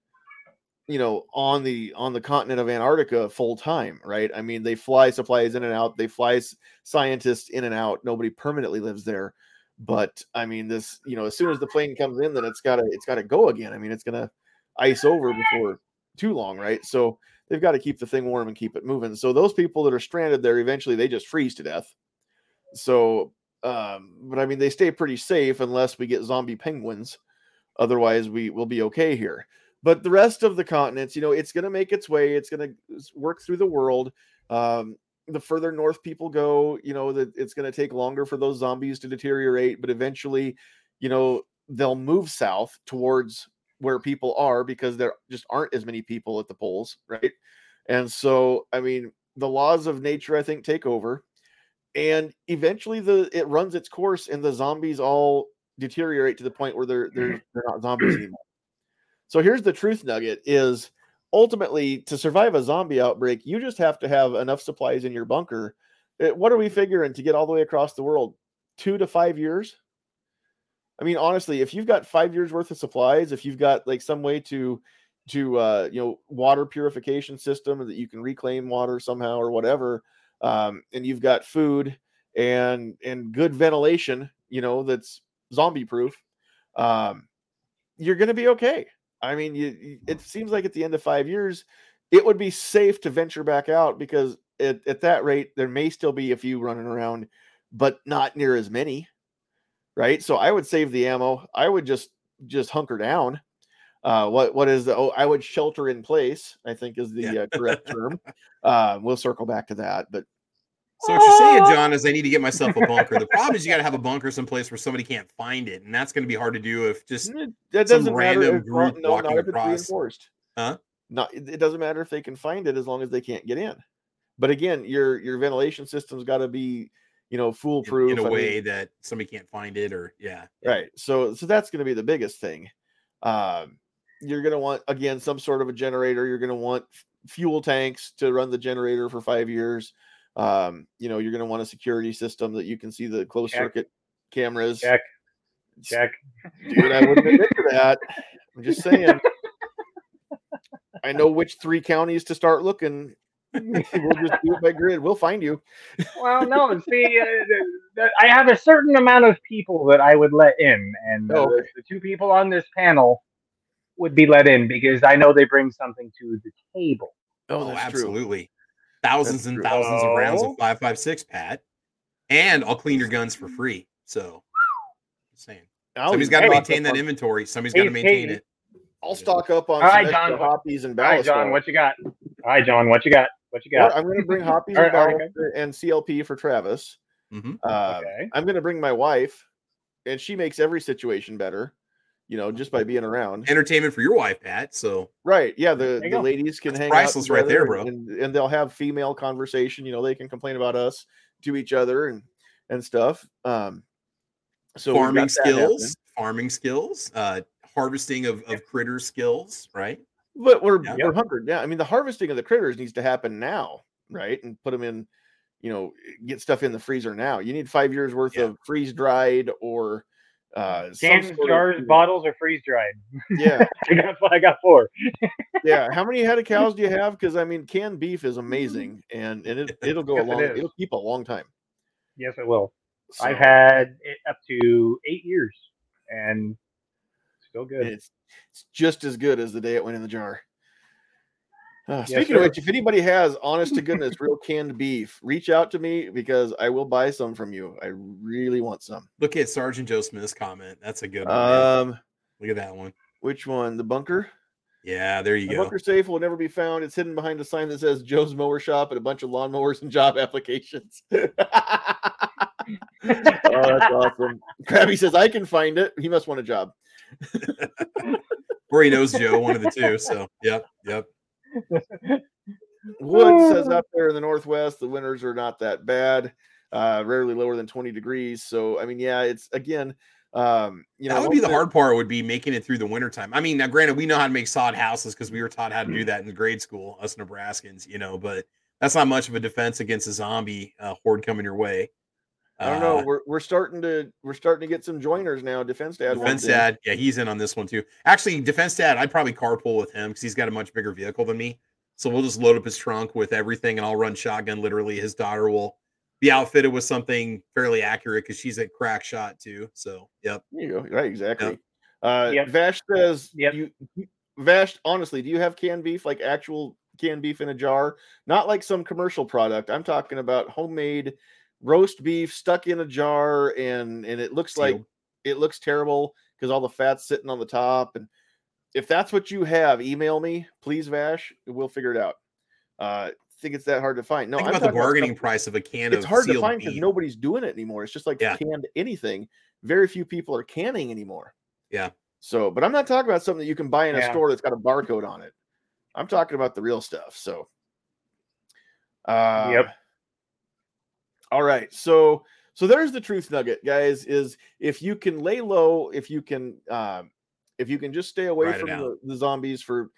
Speaker 1: you know, on the on the continent of Antarctica full time, right? I mean, they fly supplies in and out, they fly scientists in and out. Nobody permanently lives there but I mean, this you know, as soon as the plane comes in, then it's gotta it's gotta go again. I mean, it's gonna ice over before too long, right? So they've got to keep the thing warm and keep it moving. So those people that are stranded there, eventually they just freeze to death. So, um, but I mean, they stay pretty safe unless we get zombie penguins. Otherwise, we will be okay here. But the rest of the continents, you know, it's going to make its way. It's going to work through the world. Um, the further north people go, you know, that it's going to take longer for those zombies to deteriorate, but eventually, you know, they'll move south towards where people are because there just aren't as many people at the poles, right? And so, I mean, the laws of nature, I think, take over, and eventually the it runs its course, and the zombies all deteriorate to the point where they're they're they're not zombies anymore. So here's the truth nugget: is ultimately to survive a zombie outbreak, you just have to have enough supplies in your bunker. Uh, What are we figuring to get all the way across the world? Two to five years. I mean, honestly, if you've got five years worth of supplies, if you've got like some way to to uh, you know water purification system that you can reclaim water somehow or whatever, um, and you've got food and and good ventilation, you know, that's zombie proof, um, you're going to be okay. I mean, you, you- it seems like at the end of five years, it would be safe to venture back out because at, at that rate, there may still be a few running around, but not near as many. Right. So I would save the ammo. I would just just hunker down. Uh, what what is the? Oh, I would shelter in place. I think is the
Speaker 2: Yeah.
Speaker 1: uh, correct [LAUGHS] term. Uh, we'll circle back to that, but
Speaker 2: So what you're saying, John, is I need to get myself a bunker. The problem is you got to [LAUGHS] have a bunker someplace where somebody can't find it, and that's going to be hard to do if just
Speaker 1: that
Speaker 2: some
Speaker 1: doesn't matter.
Speaker 2: random
Speaker 1: If, well,
Speaker 2: group
Speaker 1: no,
Speaker 2: walking
Speaker 1: not
Speaker 2: across.
Speaker 1: reinforced.
Speaker 2: Huh?
Speaker 1: Not it it doesn't matter if they can find it as long as they can't get in. But again, your your ventilation system's got to be, you know, foolproof
Speaker 2: in a
Speaker 1: I mean,
Speaker 2: way that somebody can't find it, or yeah, yeah.
Speaker 1: right so so that's going to be the biggest thing um you're going to want again some sort of a generator you're going to want f- fuel tanks to run the generator for five years um you know you're going to want a security system that you can see the closed
Speaker 3: Check.
Speaker 1: circuit cameras.
Speaker 3: Check. Check.
Speaker 1: Dude, I wouldn't admit to that. I'm just saying. [LAUGHS] I know which three counties to start looking. [LAUGHS] we'll just do it by grid. We'll find you.
Speaker 3: Well, no, [LAUGHS] see, uh, I have a certain amount of people that I would let in, and
Speaker 1: Oh, okay.
Speaker 3: the two people on this panel would be let in because I know they bring something to the table.
Speaker 2: Oh,
Speaker 1: that's true.
Speaker 2: absolutely. Thousands
Speaker 1: That's
Speaker 2: and
Speaker 1: true.
Speaker 2: thousands of rounds
Speaker 3: Oh.
Speaker 2: of 556, Pat. And I'll clean your guns for free. So, just saying.
Speaker 1: I'll
Speaker 2: Somebody's
Speaker 1: even
Speaker 2: got to maintain that inventory. Somebody's got to maintain
Speaker 3: hey.
Speaker 2: it.
Speaker 1: I'll stock up on
Speaker 3: All right,
Speaker 1: some extra
Speaker 3: John, what-
Speaker 1: Hoppe's and
Speaker 3: All right, John,
Speaker 1: Ballistol.
Speaker 3: what you got? All right, John, what you got? What you got?
Speaker 1: I'm going to bring [LAUGHS]
Speaker 3: Hoppe's
Speaker 1: and,
Speaker 3: right, all right,
Speaker 1: Ballistol and CLP for Travis.
Speaker 2: hmm
Speaker 1: Uh,
Speaker 3: Okay.
Speaker 1: I'm going to bring my wife, and she makes every situation better. You know, just by being around.
Speaker 2: Entertainment for your wife, Pat. So,
Speaker 1: Right. Yeah. The, the
Speaker 3: go.
Speaker 1: ladies can
Speaker 2: That's
Speaker 1: hang
Speaker 2: priceless
Speaker 1: out
Speaker 2: right there, bro.
Speaker 1: And, and they'll have female conversation. You know, they can complain about us to each other and and stuff. Um, so
Speaker 2: farming skills,
Speaker 1: happening.
Speaker 2: farming skills, uh, harvesting of, of critter skills, right?
Speaker 1: But we're
Speaker 2: Yeah.
Speaker 1: we're hunkered. Yeah. I mean, the harvesting of the critters needs to happen now, right? And put them in. You know, get stuff in the freezer now. You need five years worth
Speaker 2: Yeah.
Speaker 1: of freeze dried or uh,
Speaker 3: Cans,
Speaker 1: sort of-
Speaker 3: jars, bottles, or freeze dried.
Speaker 1: Yeah. [LAUGHS]
Speaker 3: I got, I got four. [LAUGHS]
Speaker 1: yeah how many head of cows do you have because i mean canned beef is amazing and, and it, [LAUGHS] it'll go
Speaker 3: Yes,
Speaker 1: a long
Speaker 3: is.
Speaker 1: it'll keep a long time
Speaker 3: Yes, it will. I've had it up to eight years, and still good.
Speaker 1: it's, it's just as good as the day it went in the jar Uh, speaking of which, if anybody has honest to goodness real canned beef, reach out to me because I will buy some from you. I really want some.
Speaker 2: Look at Sergeant Joe Smith's comment. That's a good one. man.
Speaker 1: Um,
Speaker 2: Look at that one.
Speaker 1: which one? The bunker?
Speaker 2: Yeah, there you
Speaker 1: The
Speaker 2: go.
Speaker 1: bunker safe will never be found. It's hidden behind a sign that says Joe's Mower Shop and a bunch of lawnmowers and job applications. [LAUGHS] oh, that's awesome. Krabby says, I can find it. He must want a job. [LAUGHS]
Speaker 2: Or he knows Joe, one of the two. So, yep, yep.
Speaker 1: Wood says [LAUGHS] up there in the northwest, the winters are not that bad, uh, rarely lower than 20 degrees. So, I mean, yeah, it's again, um, you know,
Speaker 2: that would be the hard part. Would be making it through the wintertime. I mean, now granted, we know how to make sod houses because we were taught how to do that in grade school, us Nebraskans. You know, but that's not much of a defense against a zombie uh, horde coming your way.
Speaker 1: I don't know.
Speaker 2: Uh,
Speaker 1: We're, we're starting to we're starting to get some joiners now. Defense dad,
Speaker 2: Defense
Speaker 1: wants in.
Speaker 2: Dad, yeah, he's in on this one too. Actually, Defense Dad, I'd probably carpool with him because he's got a much bigger vehicle than me. So we'll just load up his trunk with everything, and I'll run shotgun. Literally, his daughter will be outfitted with something fairly accurate because she's a crack shot too. So, yep.
Speaker 1: There you go. Right, exactly. Uh,
Speaker 3: Yep.
Speaker 1: Vash says,
Speaker 3: Yep.
Speaker 1: you, you- Vash, honestly, do you have canned beef, like actual canned beef in a jar? Not like some commercial product. I'm talking about homemade roast beef stuck in a jar, and and it looks like it looks terrible because all the fat's sitting on the top. And if that's what you have, email me, please, Vash. We'll figure it out. Uh, think it's that hard to find? No,
Speaker 2: Think
Speaker 1: I'm
Speaker 2: about the bargaining
Speaker 1: stuff-
Speaker 2: price of a can of
Speaker 1: It's
Speaker 2: of
Speaker 1: hard to find because nobody's doing it anymore. It's just like
Speaker 2: Yeah.
Speaker 1: canned anything. Very few people are canning anymore.
Speaker 2: Yeah.
Speaker 1: So, but I'm not talking about something that you can buy in a
Speaker 3: Yeah.
Speaker 1: store that's got a barcode on it. I'm talking about the real stuff. So, uh,
Speaker 3: Yep.
Speaker 1: All right. So, so there's the truth nugget, guys. Is if you can lay low, if you can, um, if you can just stay away
Speaker 2: Ride
Speaker 1: from the, the zombies for,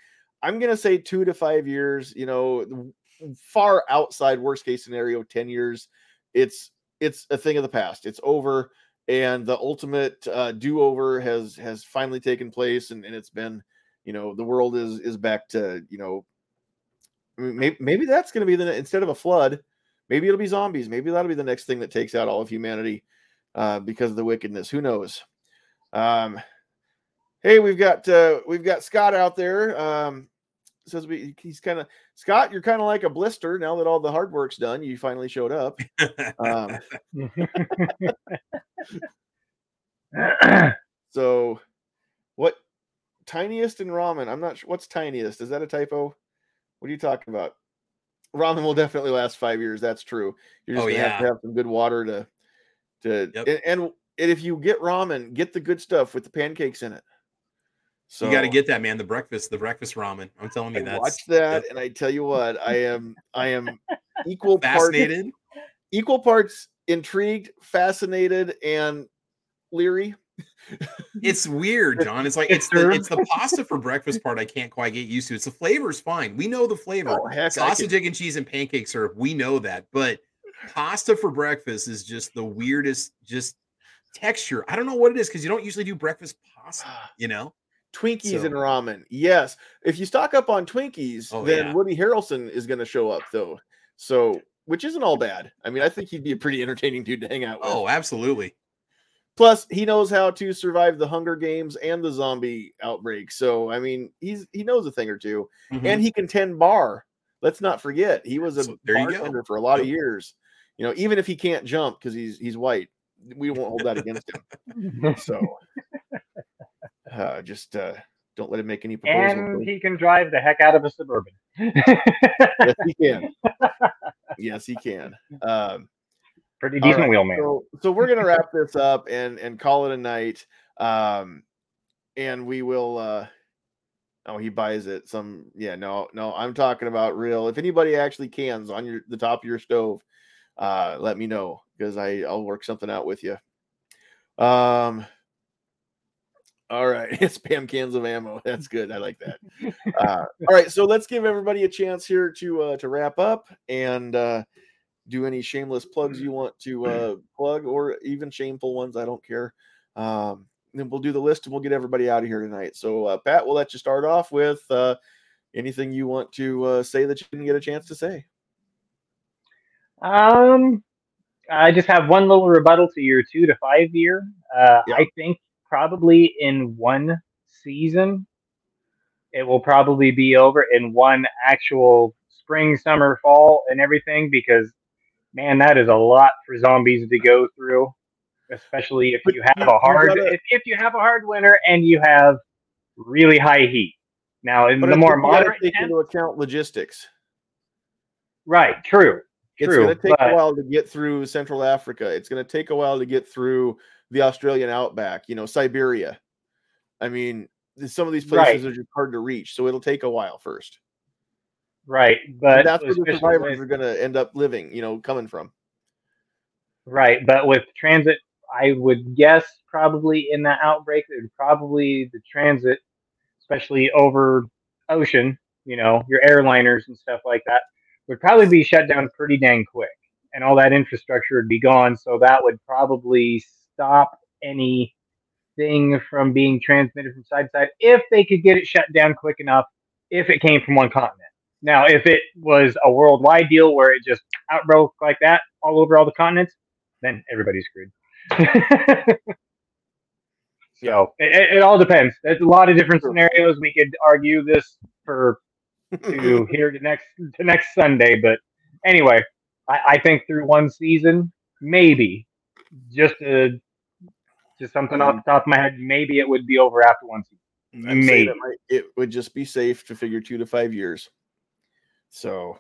Speaker 1: I'm gonna say two to five years. You know, far outside worst case scenario, ten years. It's it's a thing of the past. It's over, and the ultimate uh, do over has has finally taken place, and, and it's been, you know, the world is is back to you know. Maybe, maybe that's going to be the instead of a flood, maybe it'll be zombies. Maybe that'll be the next thing that takes out all of humanity uh, because of the wickedness. Who knows? Um, hey, we've got uh, we've got Scott out there. Um, says we he's kind of Scott. You're kind of like a blister now that all the hard work's done. You finally showed up. Um, [LAUGHS] so, what tiniest in ramen? I'm not sure. What's tiniest? Is that a typo? What are you talking about? Ramen will definitely last five years. That's true. You're oh, just
Speaker 2: Oh,
Speaker 1: gonna have to have some good water to to
Speaker 2: Yep.
Speaker 1: and, and if you get ramen, get the good stuff with the pancakes in it. So
Speaker 2: you got to get that, man. The breakfast, the breakfast ramen. I'm telling you,
Speaker 1: I
Speaker 2: that's
Speaker 1: watch that, and I tell you what, I am I am [LAUGHS] equal part
Speaker 2: fascinated.
Speaker 1: equal parts intrigued, fascinated, and leery.
Speaker 2: It's weird, John. It's like
Speaker 3: It's
Speaker 2: the it's the [LAUGHS] pasta for breakfast part I can't quite get used to. It's the flavor's fine. We know the flavor.
Speaker 1: Oh, heck,
Speaker 2: Sausage, egg, and cheese and pancake syrup. We know that, but pasta for breakfast is just the weirdest. Just texture. I don't know what it is because you don't usually do breakfast pasta, ah. you know?
Speaker 1: Twinkies
Speaker 2: So-
Speaker 1: and ramen. Yes. If you stock up on Twinkies,
Speaker 2: Oh,
Speaker 1: then
Speaker 2: yeah.
Speaker 1: Woody Harrelson is going to show up, though. So, which isn't all bad. I mean, I think he'd be a pretty entertaining dude to hang out with.
Speaker 2: Oh, absolutely.
Speaker 1: Plus, he knows how to survive the Hunger Games and the zombie outbreak. So, I mean, he's he knows a thing or 2
Speaker 2: Mhm.
Speaker 1: and he can tend bar. Let's not forget, he was a
Speaker 2: So, there
Speaker 1: bartender for a lot of years. You know, even if he can't jump because he's he's white, we won't hold that against him. [LAUGHS] So, uh, just uh, don't let him make any proposals.
Speaker 3: and he can drive the heck out of a suburban.
Speaker 1: yes, he can. yes, he can. Um,
Speaker 3: Pretty decent
Speaker 1: right,
Speaker 3: wheelman.
Speaker 1: So, so we're gonna wrap this up and and call it a night. Um, and we will. uh Oh, he buys it. Some yeah, no, no. I'm talking about real. If anybody actually cans on your the top of your stove, uh, let me know because I I'll work something out with you. Um. All right, [LAUGHS] it's spam cans of ammo. That's good. I like that. [LAUGHS] Uh, all right, so let's give everybody a chance here to uh, to wrap up and uh, do any shameless plugs you want to [CLEARS THROAT] uh, plug, or even shameful ones. I don't care. Um, then we'll do the list and we'll get everybody out of here tonight. So, uh, Pat, we'll let you start off with uh, anything you want to uh, say that you didn't get a chance to say.
Speaker 3: Um, I just have one little rebuttal to your two to five year. Uh,
Speaker 1: Yeah.
Speaker 3: I think probably in one season, it will probably be over in one actual spring, summer, fall, and everything because, man, that is a lot for zombies to go through, especially if you have a hard if, if you have a hard winter and you have really high heat. Now, in the more
Speaker 1: think you gotta
Speaker 3: moderate
Speaker 1: take into account logistics.
Speaker 3: right? True.
Speaker 1: It's
Speaker 3: True,
Speaker 1: going to take
Speaker 3: but-
Speaker 1: a while to get through Central Africa. It's going to take a while to get through the Australian outback, you know, Siberia. I mean, some of these places
Speaker 3: Right.
Speaker 1: are just hard to reach, so it'll take a while first.
Speaker 3: Right,
Speaker 1: And
Speaker 3: but
Speaker 1: that's where the survivors
Speaker 3: with-
Speaker 1: are going to end up living, you know, coming from.
Speaker 3: Right, but with transit, I would guess probably in that outbreak, it would probably the transit, especially over ocean, you know, your airliners and stuff like that, would probably be shut down pretty dang quick, and all that infrastructure would be gone. So that would probably stop anything from being transmitted from side to side if they could get it shut down quick enough. If it came from one continent. Now, if it was a worldwide deal where it just outbroke like that all over all the continents, then everybody's screwed. [LAUGHS] so it, it- all depends. There's a lot of different scenarios. We could argue this for to [LAUGHS] here to next to next Sunday, but anyway, I, I think through one season, maybe just a, just something off the top of my head, maybe it would be over after one season.
Speaker 1: I'd say
Speaker 3: Maybe.
Speaker 1: might, it would just be safe to figure two to five years. So,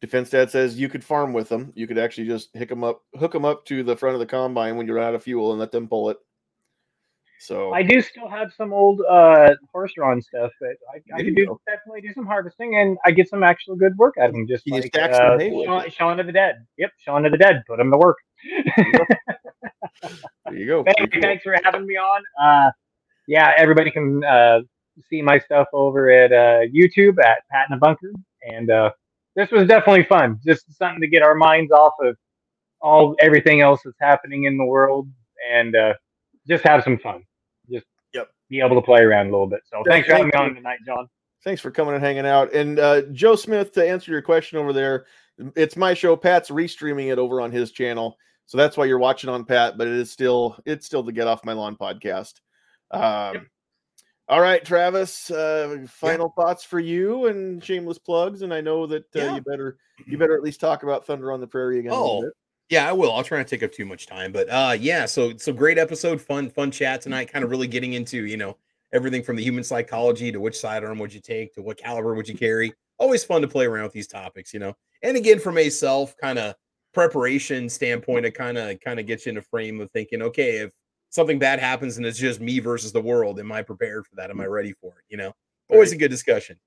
Speaker 1: Defense Dad says you could farm with them. You could actually just hook them up, hook them up to the front of the combine when you're out of fuel, and let them pull it. So
Speaker 3: I do still have some old uh, horse drawn stuff that I, I could do definitely do some harvesting, and I get some actual good work out of them. Just
Speaker 1: Can you
Speaker 3: like uh, Shaun. Shaun of the Dead. Yep, Shaun of the Dead. Put them to work. [LAUGHS]
Speaker 1: there you go.
Speaker 3: Thank
Speaker 1: Pretty cool.
Speaker 3: Thanks for having me on. Uh, yeah, everybody can uh, see my stuff over at uh, YouTube at Pat in a Bunker, and uh, this was definitely fun. Just something to get our minds off of all everything else that's happening in the world, and uh, just have some fun. Just
Speaker 1: Yep.
Speaker 3: be able to play around a little bit. So
Speaker 1: Yeah,
Speaker 3: thanks for having me on tonight, John.
Speaker 1: Thanks for coming and hanging out. And uh, Joe Smith, to answer your question over there, it's my show. Pat's restreaming it over on his channel, so that's why you're watching on Pat. But it is still it's still the Get Off My Lawn podcast. Um, All right, Travis. Uh, final thoughts for you and shameless plugs. And I know that uh,
Speaker 2: Yeah.
Speaker 1: you better you better at least talk about Thunder on the Prairie again.
Speaker 2: Oh. Yeah, I will. I'll try not to take up too much time, but uh yeah, so so great episode, fun fun chat tonight, kind of really getting into, you know, everything from the human psychology to which sidearm would you take to what caliber would you carry. Always fun to play around with these topics, you know. And again from a self kind of preparation standpoint, it kind of kind of gets you in a frame of thinking, okay, if something bad happens and it's just me versus the world, am I prepared for that? Am I ready for it? You know, always
Speaker 1: Right.
Speaker 2: a good discussion.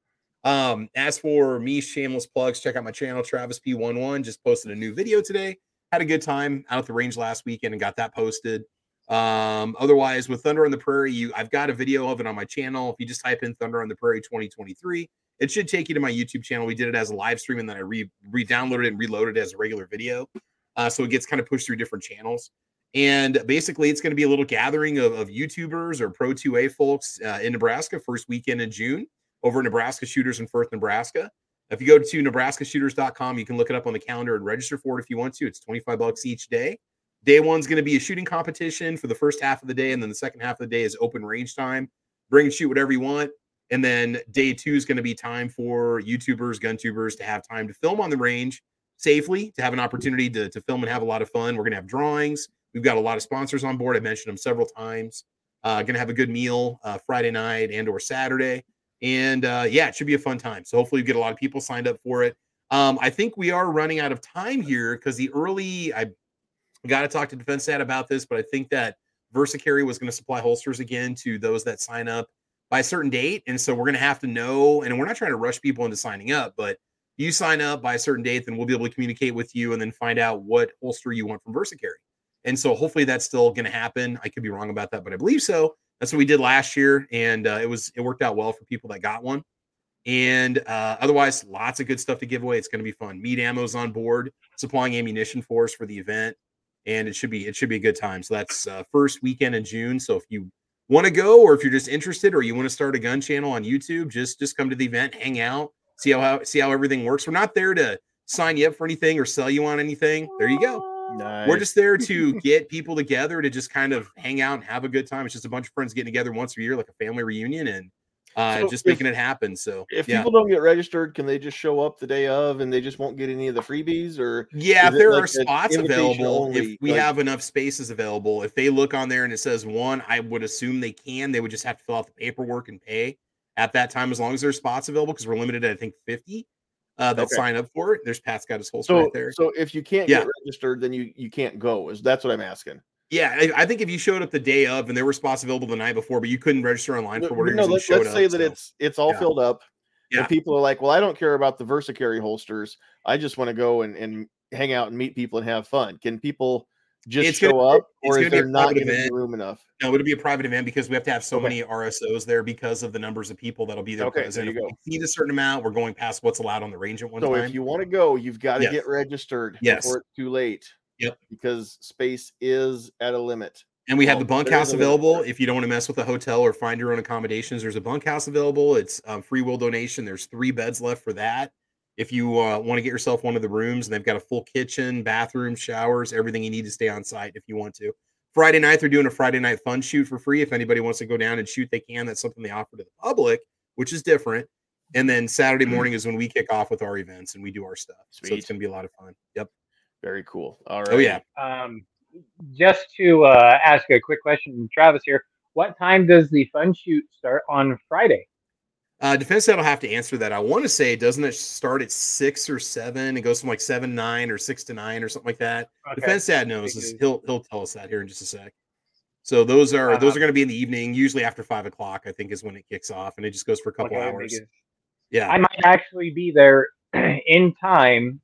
Speaker 2: Um, as for me, shameless plugs, check out my channel, Travis P11. Just posted a new video today had a good time out at the range last weekend and got that posted. Um, otherwise, with Thunder on the Prairie, you I've got a video of it on my channel. If you just type in Thunder on the Prairie 2023, it should take you to my YouTube channel. We did it as a live stream and then I re re-downloaded it and reloaded it as a regular video. Uh, so it gets kind of pushed through different channels. And basically, it's going to be a little gathering of, of YouTubers or Pro 2A folks uh, in Nebraska, first weekend in June over Nebraska Shooters in Firth, Nebraska. If you go to nebraskashooters.com, you can look it up on the calendar and register for it if you want to. It's 25 bucks each day. Day one's going to be a shooting competition for the first half of the day, and then the second half of the day is open range time. Bring and shoot whatever you want. And then day two is going to be time for YouTubers, gun tubers to have time to film on the range safely, to have an opportunity to, to film and have a lot of fun. We're going to have drawings. We've got a lot of sponsors on board. I mentioned them several times. Uh, going to have a good meal uh, Friday night and or Saturday. And uh, yeah, it should be a fun time. So hopefully you get a lot of people signed up for it. Um, I think we are running out of time here because the early I got to talk to Defense Dad about this, but I think that VersaCarry was going to supply holsters again to those that sign up by a certain date. And so we're going to have to know, and we're not trying to rush people into signing up, but you sign up by a certain date, then we'll be able to communicate with you and then find out what holster you want from VersaCarry. And so hopefully that's still going to happen. I could be wrong about that, but I believe so. That's what we did last year, and uh, it was it worked out well for people that got one. And uh, otherwise, lots of good stuff to give away. It's going to be fun. Meat Ammo's on board, supplying ammunition for us for the event, and it should be it should be a good time. So that's uh, first weekend in June. So if you want to go, or if you're just interested, or you want to start a gun channel on YouTube, just just come to the event, hang out, see how, how see how everything works. We're not there to sign you up for anything or sell you on anything. There you go.
Speaker 1: Nice.
Speaker 2: We're just there to [LAUGHS] get people together to just kind of hang out and have a good time. It's just a bunch of friends getting together once a year, like a family reunion, and uh,
Speaker 1: So
Speaker 2: just
Speaker 1: if-
Speaker 2: making it happen. So
Speaker 1: if
Speaker 2: yeah,
Speaker 1: people don't get registered, can they just show up the day of and they just won't get any of the freebies? Or
Speaker 2: yeah, if there
Speaker 1: like
Speaker 2: are spots available,
Speaker 1: only,
Speaker 2: if we
Speaker 1: like-
Speaker 2: have enough spaces available, if they look on there and it says one, I would assume they can. They would just have to fill out the paperwork and pay at that time, as long as there's spots available, because we're limited at I think 50 uh, that
Speaker 1: Okay.
Speaker 2: sign up for it. There's Pat's got his holster
Speaker 1: so
Speaker 2: right there.
Speaker 1: so if you can't
Speaker 2: Yeah.
Speaker 1: get registered, then you you can't go. Is that's what I'm asking?
Speaker 2: Yeah, I, I think if you showed up the day of and there were spots available the night before, but you couldn't register online for whatever
Speaker 1: no,
Speaker 2: reason,
Speaker 1: let's, let's
Speaker 2: up,
Speaker 1: say that
Speaker 2: so-
Speaker 1: it's it's all
Speaker 2: yeah.
Speaker 1: filled up.
Speaker 2: Yeah.
Speaker 1: And people are like, well, I don't care about the VersaCarry holsters. I just want to go and, and hang out and meet people and have fun. Can people just
Speaker 2: It's gonna
Speaker 1: up, or is there not going to be room enough?
Speaker 2: No, it'll be a private event because we have to have so
Speaker 1: Okay.
Speaker 2: many RSOs there because of the numbers of people that'll be there
Speaker 1: Okay, there you
Speaker 2: If we
Speaker 1: go.
Speaker 2: exceed a certain amount, we're going past what's allowed on the range at one
Speaker 1: So
Speaker 2: time.
Speaker 1: if you want to go, you've got to
Speaker 2: Yes.
Speaker 1: get registered
Speaker 2: Yes.
Speaker 1: before it's too late.
Speaker 2: Yep.
Speaker 1: Because space is at a limit.
Speaker 2: and we have the bunkhouse
Speaker 1: there is a limit
Speaker 2: available. If you don't want to mess with a hotel or find your own accommodations, there's a bunkhouse available. It's um, free will donation. There's three beds left for that. If you uh, want to get yourself one of the rooms, and they've got a full kitchen, bathroom, showers, everything you need to stay on site if you want to. Friday night, they're doing a Friday night fun shoot for free. If anybody wants to go down and shoot, they can. That's something they offer to the public, which is different. And then Saturday morning is when we kick off with our events and we do our stuff. So it's going to be a lot of fun. Yep.
Speaker 1: Very cool. All right.
Speaker 2: Oh, yeah.
Speaker 3: Um, just to uh, ask a quick question, Travis here. What time does the fun shoot start on Friday?
Speaker 2: Uh, defense Dad will have to answer that. I want to say, doesn't it start at six or seven? It goes from like seven nine or six to nine or something like that.
Speaker 3: Okay.
Speaker 2: Defense dad knows. He'll he'll tell us that here in just a sec. So those are those
Speaker 3: Uh-huh.
Speaker 2: are going to be in the evening, usually after five o'clock. I think is when it kicks off, and it just goes for a couple
Speaker 3: Okay,
Speaker 2: hours. Yeah,
Speaker 3: I might actually be there [CLEARS THROAT] in time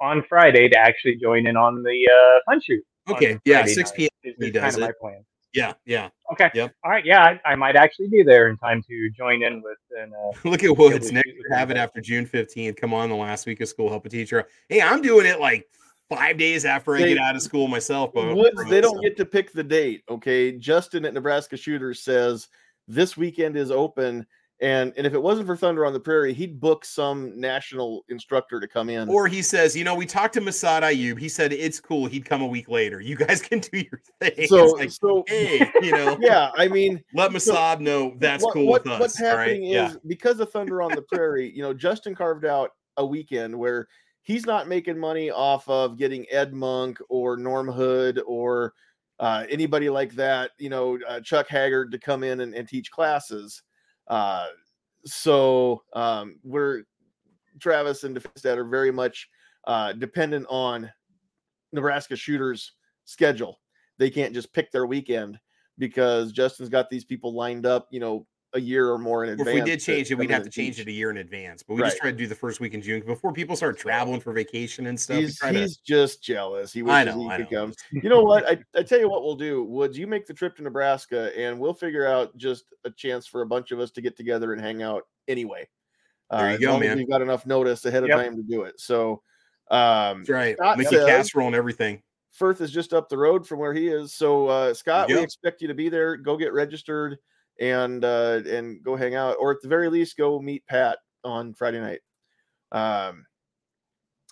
Speaker 3: on Friday to actually join in on the uh, fun shoot.
Speaker 2: okay, yeah,
Speaker 3: Friday
Speaker 2: six p.m.
Speaker 3: Is,
Speaker 2: he
Speaker 3: is kind
Speaker 2: does
Speaker 3: of my plan.
Speaker 2: Yeah, yeah.
Speaker 3: Okay.
Speaker 2: Yep.
Speaker 3: All right. Yeah, I, I might actually be there in time to join in with and uh, [LAUGHS]
Speaker 2: Look at Woods.
Speaker 3: to
Speaker 2: Next
Speaker 3: shoot
Speaker 2: year, have it after June fifteenth. Come on, the last week of school, help a teacher. Hey, I'm doing it like five days after I get out of school myself. bro.
Speaker 1: Woods, they don't
Speaker 2: So-
Speaker 1: get to pick the date. Okay. Justin at Nebraska Shooters says this weekend is open. And and if it wasn't for Thunder on the Prairie, he'd book some national instructor to come in.
Speaker 2: Or he says, you know, we talked to Massad Ayoob. He said it's cool. He'd come a week later. You guys [LAUGHS] can do your thing.
Speaker 1: so
Speaker 2: like,
Speaker 1: so
Speaker 2: hey, you know, [LAUGHS]
Speaker 1: yeah, I mean
Speaker 2: let Massad know that's
Speaker 1: what,
Speaker 2: cool
Speaker 1: what-
Speaker 2: with us.
Speaker 1: What's
Speaker 2: all right?
Speaker 1: happening
Speaker 2: Yeah.
Speaker 1: is because of Thunder on the Prairie, you know, Justin carved out a weekend where he's not making money off of getting Ed Monk or Norm Hood or uh, anybody like that, you know, uh, Chuck Haggard to come in and, and teach classes. Uh, so um, we're Travis and Dad are very much uh, dependent on Nebraska shooters' schedule. They can't just pick their weekend because Justin's got these people lined up, you know, a year or more in advance.
Speaker 2: if we did change it, we'd have to change
Speaker 1: teach.
Speaker 2: it a year in advance. But we just
Speaker 1: Right.
Speaker 2: try to do the first week in June before people start traveling for vacation and stuff. we
Speaker 1: He's,
Speaker 2: to-
Speaker 1: just jealous. He wishes
Speaker 2: I know,
Speaker 1: he
Speaker 2: I
Speaker 1: could
Speaker 2: know.
Speaker 1: come. You know what? I, I tell you what we'll do. Woods, you make the trip to Nebraska and we'll figure out just a chance for a bunch of us to get together and hang out anyway. Uh,
Speaker 2: There you
Speaker 1: as
Speaker 2: go, man.
Speaker 1: We've got enough notice ahead of
Speaker 3: Yep.
Speaker 1: time to do it. So um
Speaker 2: That's right.
Speaker 1: Scott says-
Speaker 2: casserole and everything.
Speaker 1: Firth is just up the road from where he is. So uh, Scott, we expect you to be there. Go get registered and uh, and go hang out, or at the very least, go meet Pat on Friday night. Um,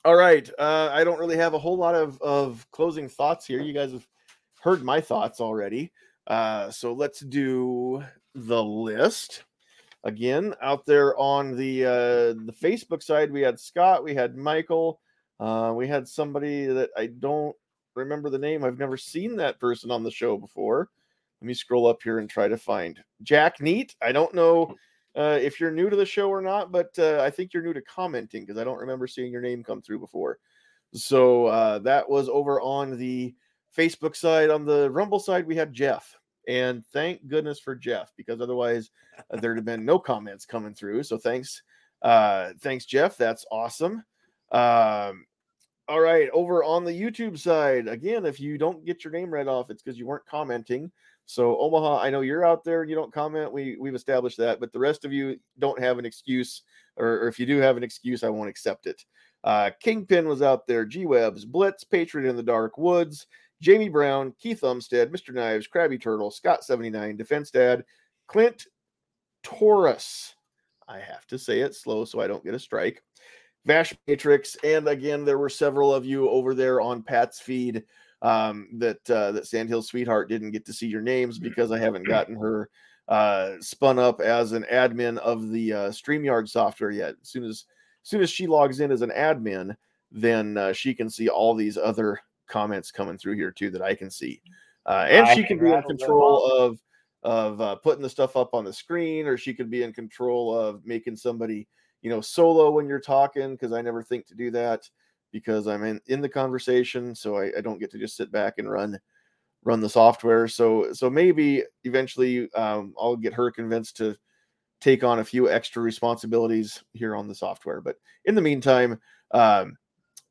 Speaker 1: all right. Uh, I don't really have a whole lot of, of closing thoughts here. You guys have heard my thoughts already. Uh, so let's do the list again out there on the uh, the Facebook side. We had Scott, we had Michael, uh, we had somebody that I don't remember the name. I've never seen that person on the show before. Let me scroll up here and try to find Jack Neat. I don't know uh, if you're new to the show or not, but uh, I think you're new to commenting because I don't remember seeing your name come through before. So uh, that was over on the Facebook side. On the Rumble side, we had Jeff. And thank goodness for Jeff because otherwise uh, there'd have been no comments coming through. So thanks, uh, thanks Jeff. That's awesome. Um, all right, over on the YouTube side, again, if you don't get your name read off, it's because you weren't commenting. So Omaha, I know you're out there and you don't comment. We we've established that, but the rest of you don't have an excuse, or, or if you do have an excuse, I won't accept it. Uh, Kingpin was out there, G Webs, Blitz, Patriot in the Dark Woods, Jamie Brown, Keith Umstead, Mr. Knives, Krabby Turtle, Scott 79, Defense Dad, Clint Taurus. I have to say it slow so I don't get a strike. Vash Matrix, and again, there were several of you over there on Pat's feed um, that uh, that Sandhill Sweetheart didn't get to see your names mm. because I haven't gotten her uh, spun up as an admin of the uh, Streamyard software yet. As soon as, as soon as she logs in as an admin, then uh, she can see all these other comments coming through here too that I can see, uh, and I she can be in control of of uh, putting the stuff up on the screen, or she could be in control of making somebody you know solo when you're talking because I never think to do that because I'm in, in the conversation, so I, I don't get to just sit back and run run the software. So so maybe eventually um, I'll get her convinced to take on a few extra responsibilities here on the software. But in the meantime, um,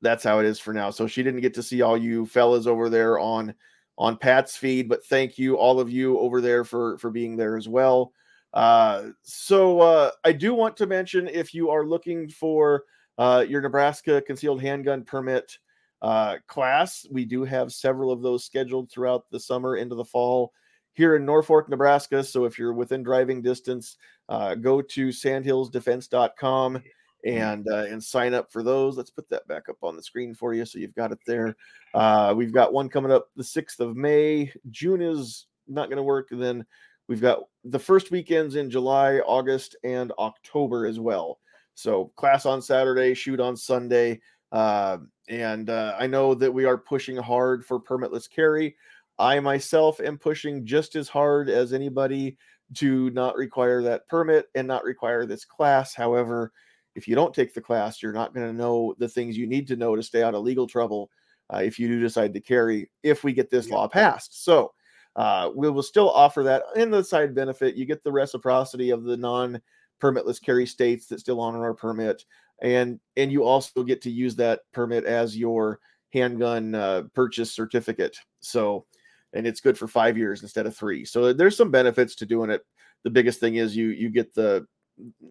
Speaker 1: that's how it is for now. So she didn't get to see all you fellas over there on on Pat's feed, but thank you all of you over there for for being there as well. Uh, so uh, I do want to mention if you are looking for uh, your Nebraska concealed handgun permit uh, class, we do have several of those scheduled throughout the summer into the fall here in Norfolk, Nebraska. So if you're within driving distance, uh, go to sandhillsdefense.com and uh, and sign up for those. Let's put that back up on the screen for you so you've got it there. Uh, we've got one coming up the 6th of May. June is not going to work. And then we've got the first weekends in July, August, and October as well. So class on Saturday, shoot on Sunday. Uh, and uh, I know that we are pushing hard for permitless carry. I myself am pushing just as hard as anybody to not require that permit and not require this class. However, if you don't take the class, you're not going to know the things you need to know to stay out of legal trouble uh, if you do decide to carry if we get this law passed. So uh, we will still offer that in the side benefit. You get the reciprocity of the non permitless carry states that still honor our permit, and and you also get to use that permit as your handgun uh, purchase certificate. So, and it's good for five years instead of three. So there's some benefits to doing it. The biggest thing is you you get the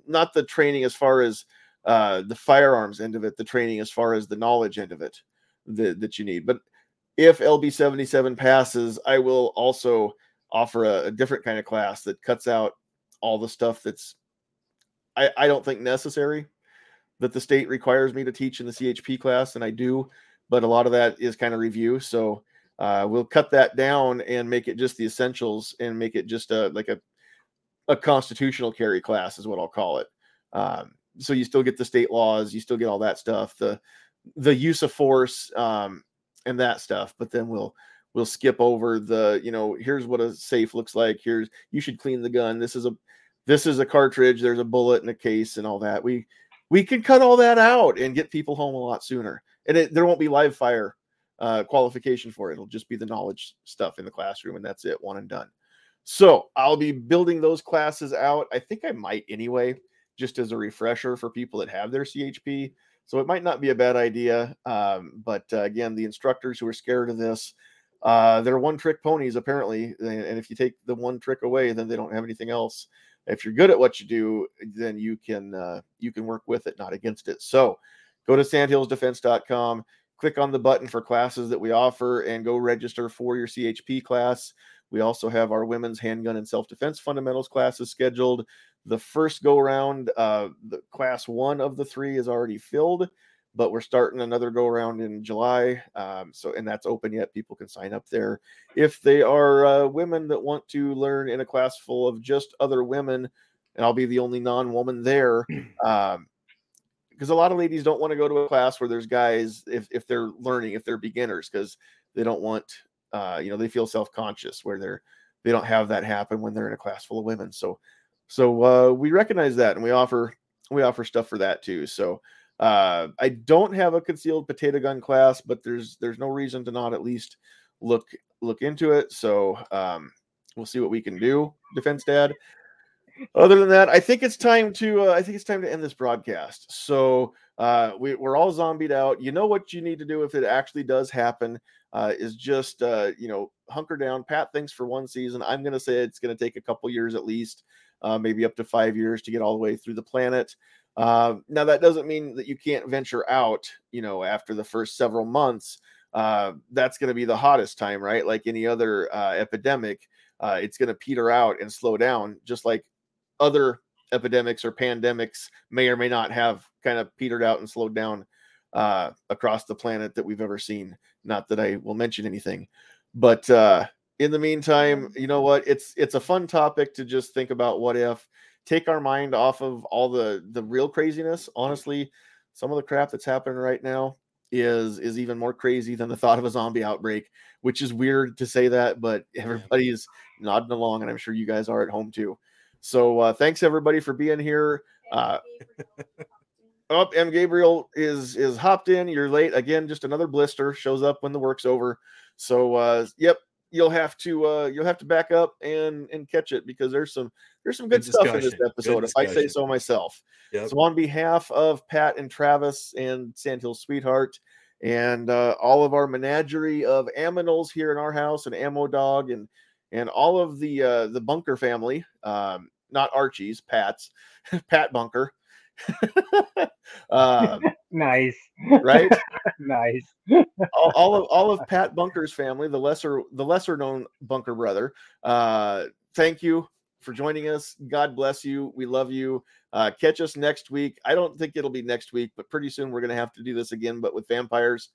Speaker 1: not the training as far as uh, the firearms end of it, the training as far as the knowledge end of it that, that you need. But if LB 77 passes, I will also offer a, a, different kind of class that cuts out all the stuff that's I, I don't think necessary that the state requires me to teach in the CHP class, and I do, but a lot of that is kind of review. So uh, we'll cut that down and make it just the essentials and make it just a like a a constitutional carry class is what I'll call it. Um, so you still get the state laws, you still get all that stuff, the the use of force um, and that stuff. But then we'll we'll skip over the you know here's what a safe looks like. Here's you should clean the gun. This is a this is a cartridge. There's a bullet in a case and all that. We we can cut all that out and get people home a lot sooner. And it, there won't be live fire uh, qualification for it. It'll just be the knowledge stuff in the classroom, and that's it, one and done. So I'll be building those classes out. I think I might anyway, just as a refresher for people that have their CHP. So it might not be a bad idea. Um, but uh, again, the instructors who are scared of this, uh, they're one trick ponies apparently. And if you take the one trick away, then they don't have anything else. If you're good at what you do, then you can uh, you can work with it, not against it. So go to sandhillsdefense.com click on the button for classes that we offer and go register for your CHP class. We also have our women's handgun and self defense fundamentals classes scheduled. The first go around, uh, the class one of the three is already filled, but we're starting another go around in July. Um, so, and that's open yet. People can sign up there. If they are uh, women that want to learn in a class full of just other women, and I'll be the only non woman there. [CLEARS THROAT] Um, because a lot of ladies don't want to go to a class where there's guys if, if they're learning if they're beginners because they don't want uh, you know they feel self-conscious where they're they don't have that happen when they're in a class full of women so so uh, we recognize that and we offer we offer stuff for that too so uh, i don't have a concealed potato gun class but there's there's no reason to not at least look look into it so um, we'll see what we can do defense dad other than that, I think it's time to uh, I think it's time to end this broadcast. So uh, we, we're all zombied out. You know what you need to do if it actually does happen uh, is just uh, you know hunker down. Pat thinks for one season. I'm going to say it's going to take a couple years at least, uh, maybe up to five years to get all the way through the planet. Uh, now that doesn't mean that you can't venture out. You know, after the first several months, uh, that's going to be the hottest time, right? Like any other uh, epidemic, uh, it's going to peter out and slow down, just like other epidemics or pandemics may or may not have kind of petered out and slowed down uh, across the planet that we've ever seen. Not that I will mention anything, but uh, in the meantime, you know what? It's it's a fun topic to just think about. What if? Take our mind off of all the the real craziness. Honestly, some of the crap that's happening right now is is even more crazy than the thought of a zombie outbreak. Which is weird to say that, but everybody's nodding along, and I'm sure you guys are at home too. So uh, thanks everybody for being here. Uh, oh, M. Gabriel is is hopped in. You're late again. Just another blister shows up when the work's over. So uh, yep, you'll have to uh, you'll have to back up and and catch it because there's some there's some good, good stuff in this episode, if I say so myself. Yep. So on behalf of Pat and Travis and Sandhill Sweetheart and uh, all of our menagerie of aminals here in our house and Ammo Dog and and all of the uh, the Bunker family, um, not Archie's, Pat's, [LAUGHS] Pat Bunker.
Speaker 3: Uh, [LAUGHS] [LAUGHS] nice,
Speaker 1: right? [LAUGHS]
Speaker 3: nice.
Speaker 1: all, all, of all of Pat Bunker's family, the lesser the lesser known Bunker brother. Uh, thank you for joining us. God bless you. We love you. Uh, catch us next week. I don't think it'll be next week, but pretty soon we're going to have to do this again, but with vampires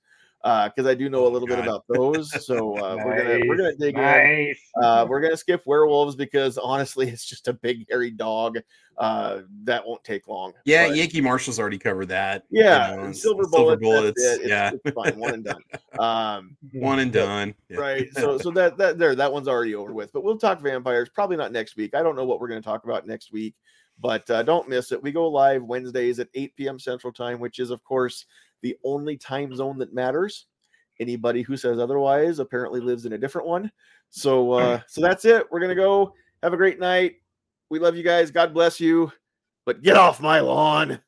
Speaker 1: because uh, I do know a oh, little God. bit about those. So uh, nice. we're gonna we're gonna dig nice. in. Uh, we're gonna skip werewolves because honestly, it's just a big hairy dog. Uh, that won't take long.
Speaker 2: Yeah, but, Yankee Marshal's already covered that.
Speaker 1: Yeah, you know, silver, silver bullets. It. It's,
Speaker 2: yeah,
Speaker 1: it's fine. One and done. [LAUGHS] Um,
Speaker 2: one and done.
Speaker 1: Yeah. Right. [LAUGHS] So so that that there that one's already over with. But we'll talk vampires. Probably not next week. I don't know what we're gonna talk about next week. But uh, don't miss it. We go live Wednesdays at 8 p.m. Central Time, which is, of course, the only time zone that matters. Anybody who says otherwise apparently lives in a different one. So uh, so that's it. We're gonna go. Have a great night. We love you guys. God bless you. But get off my lawn.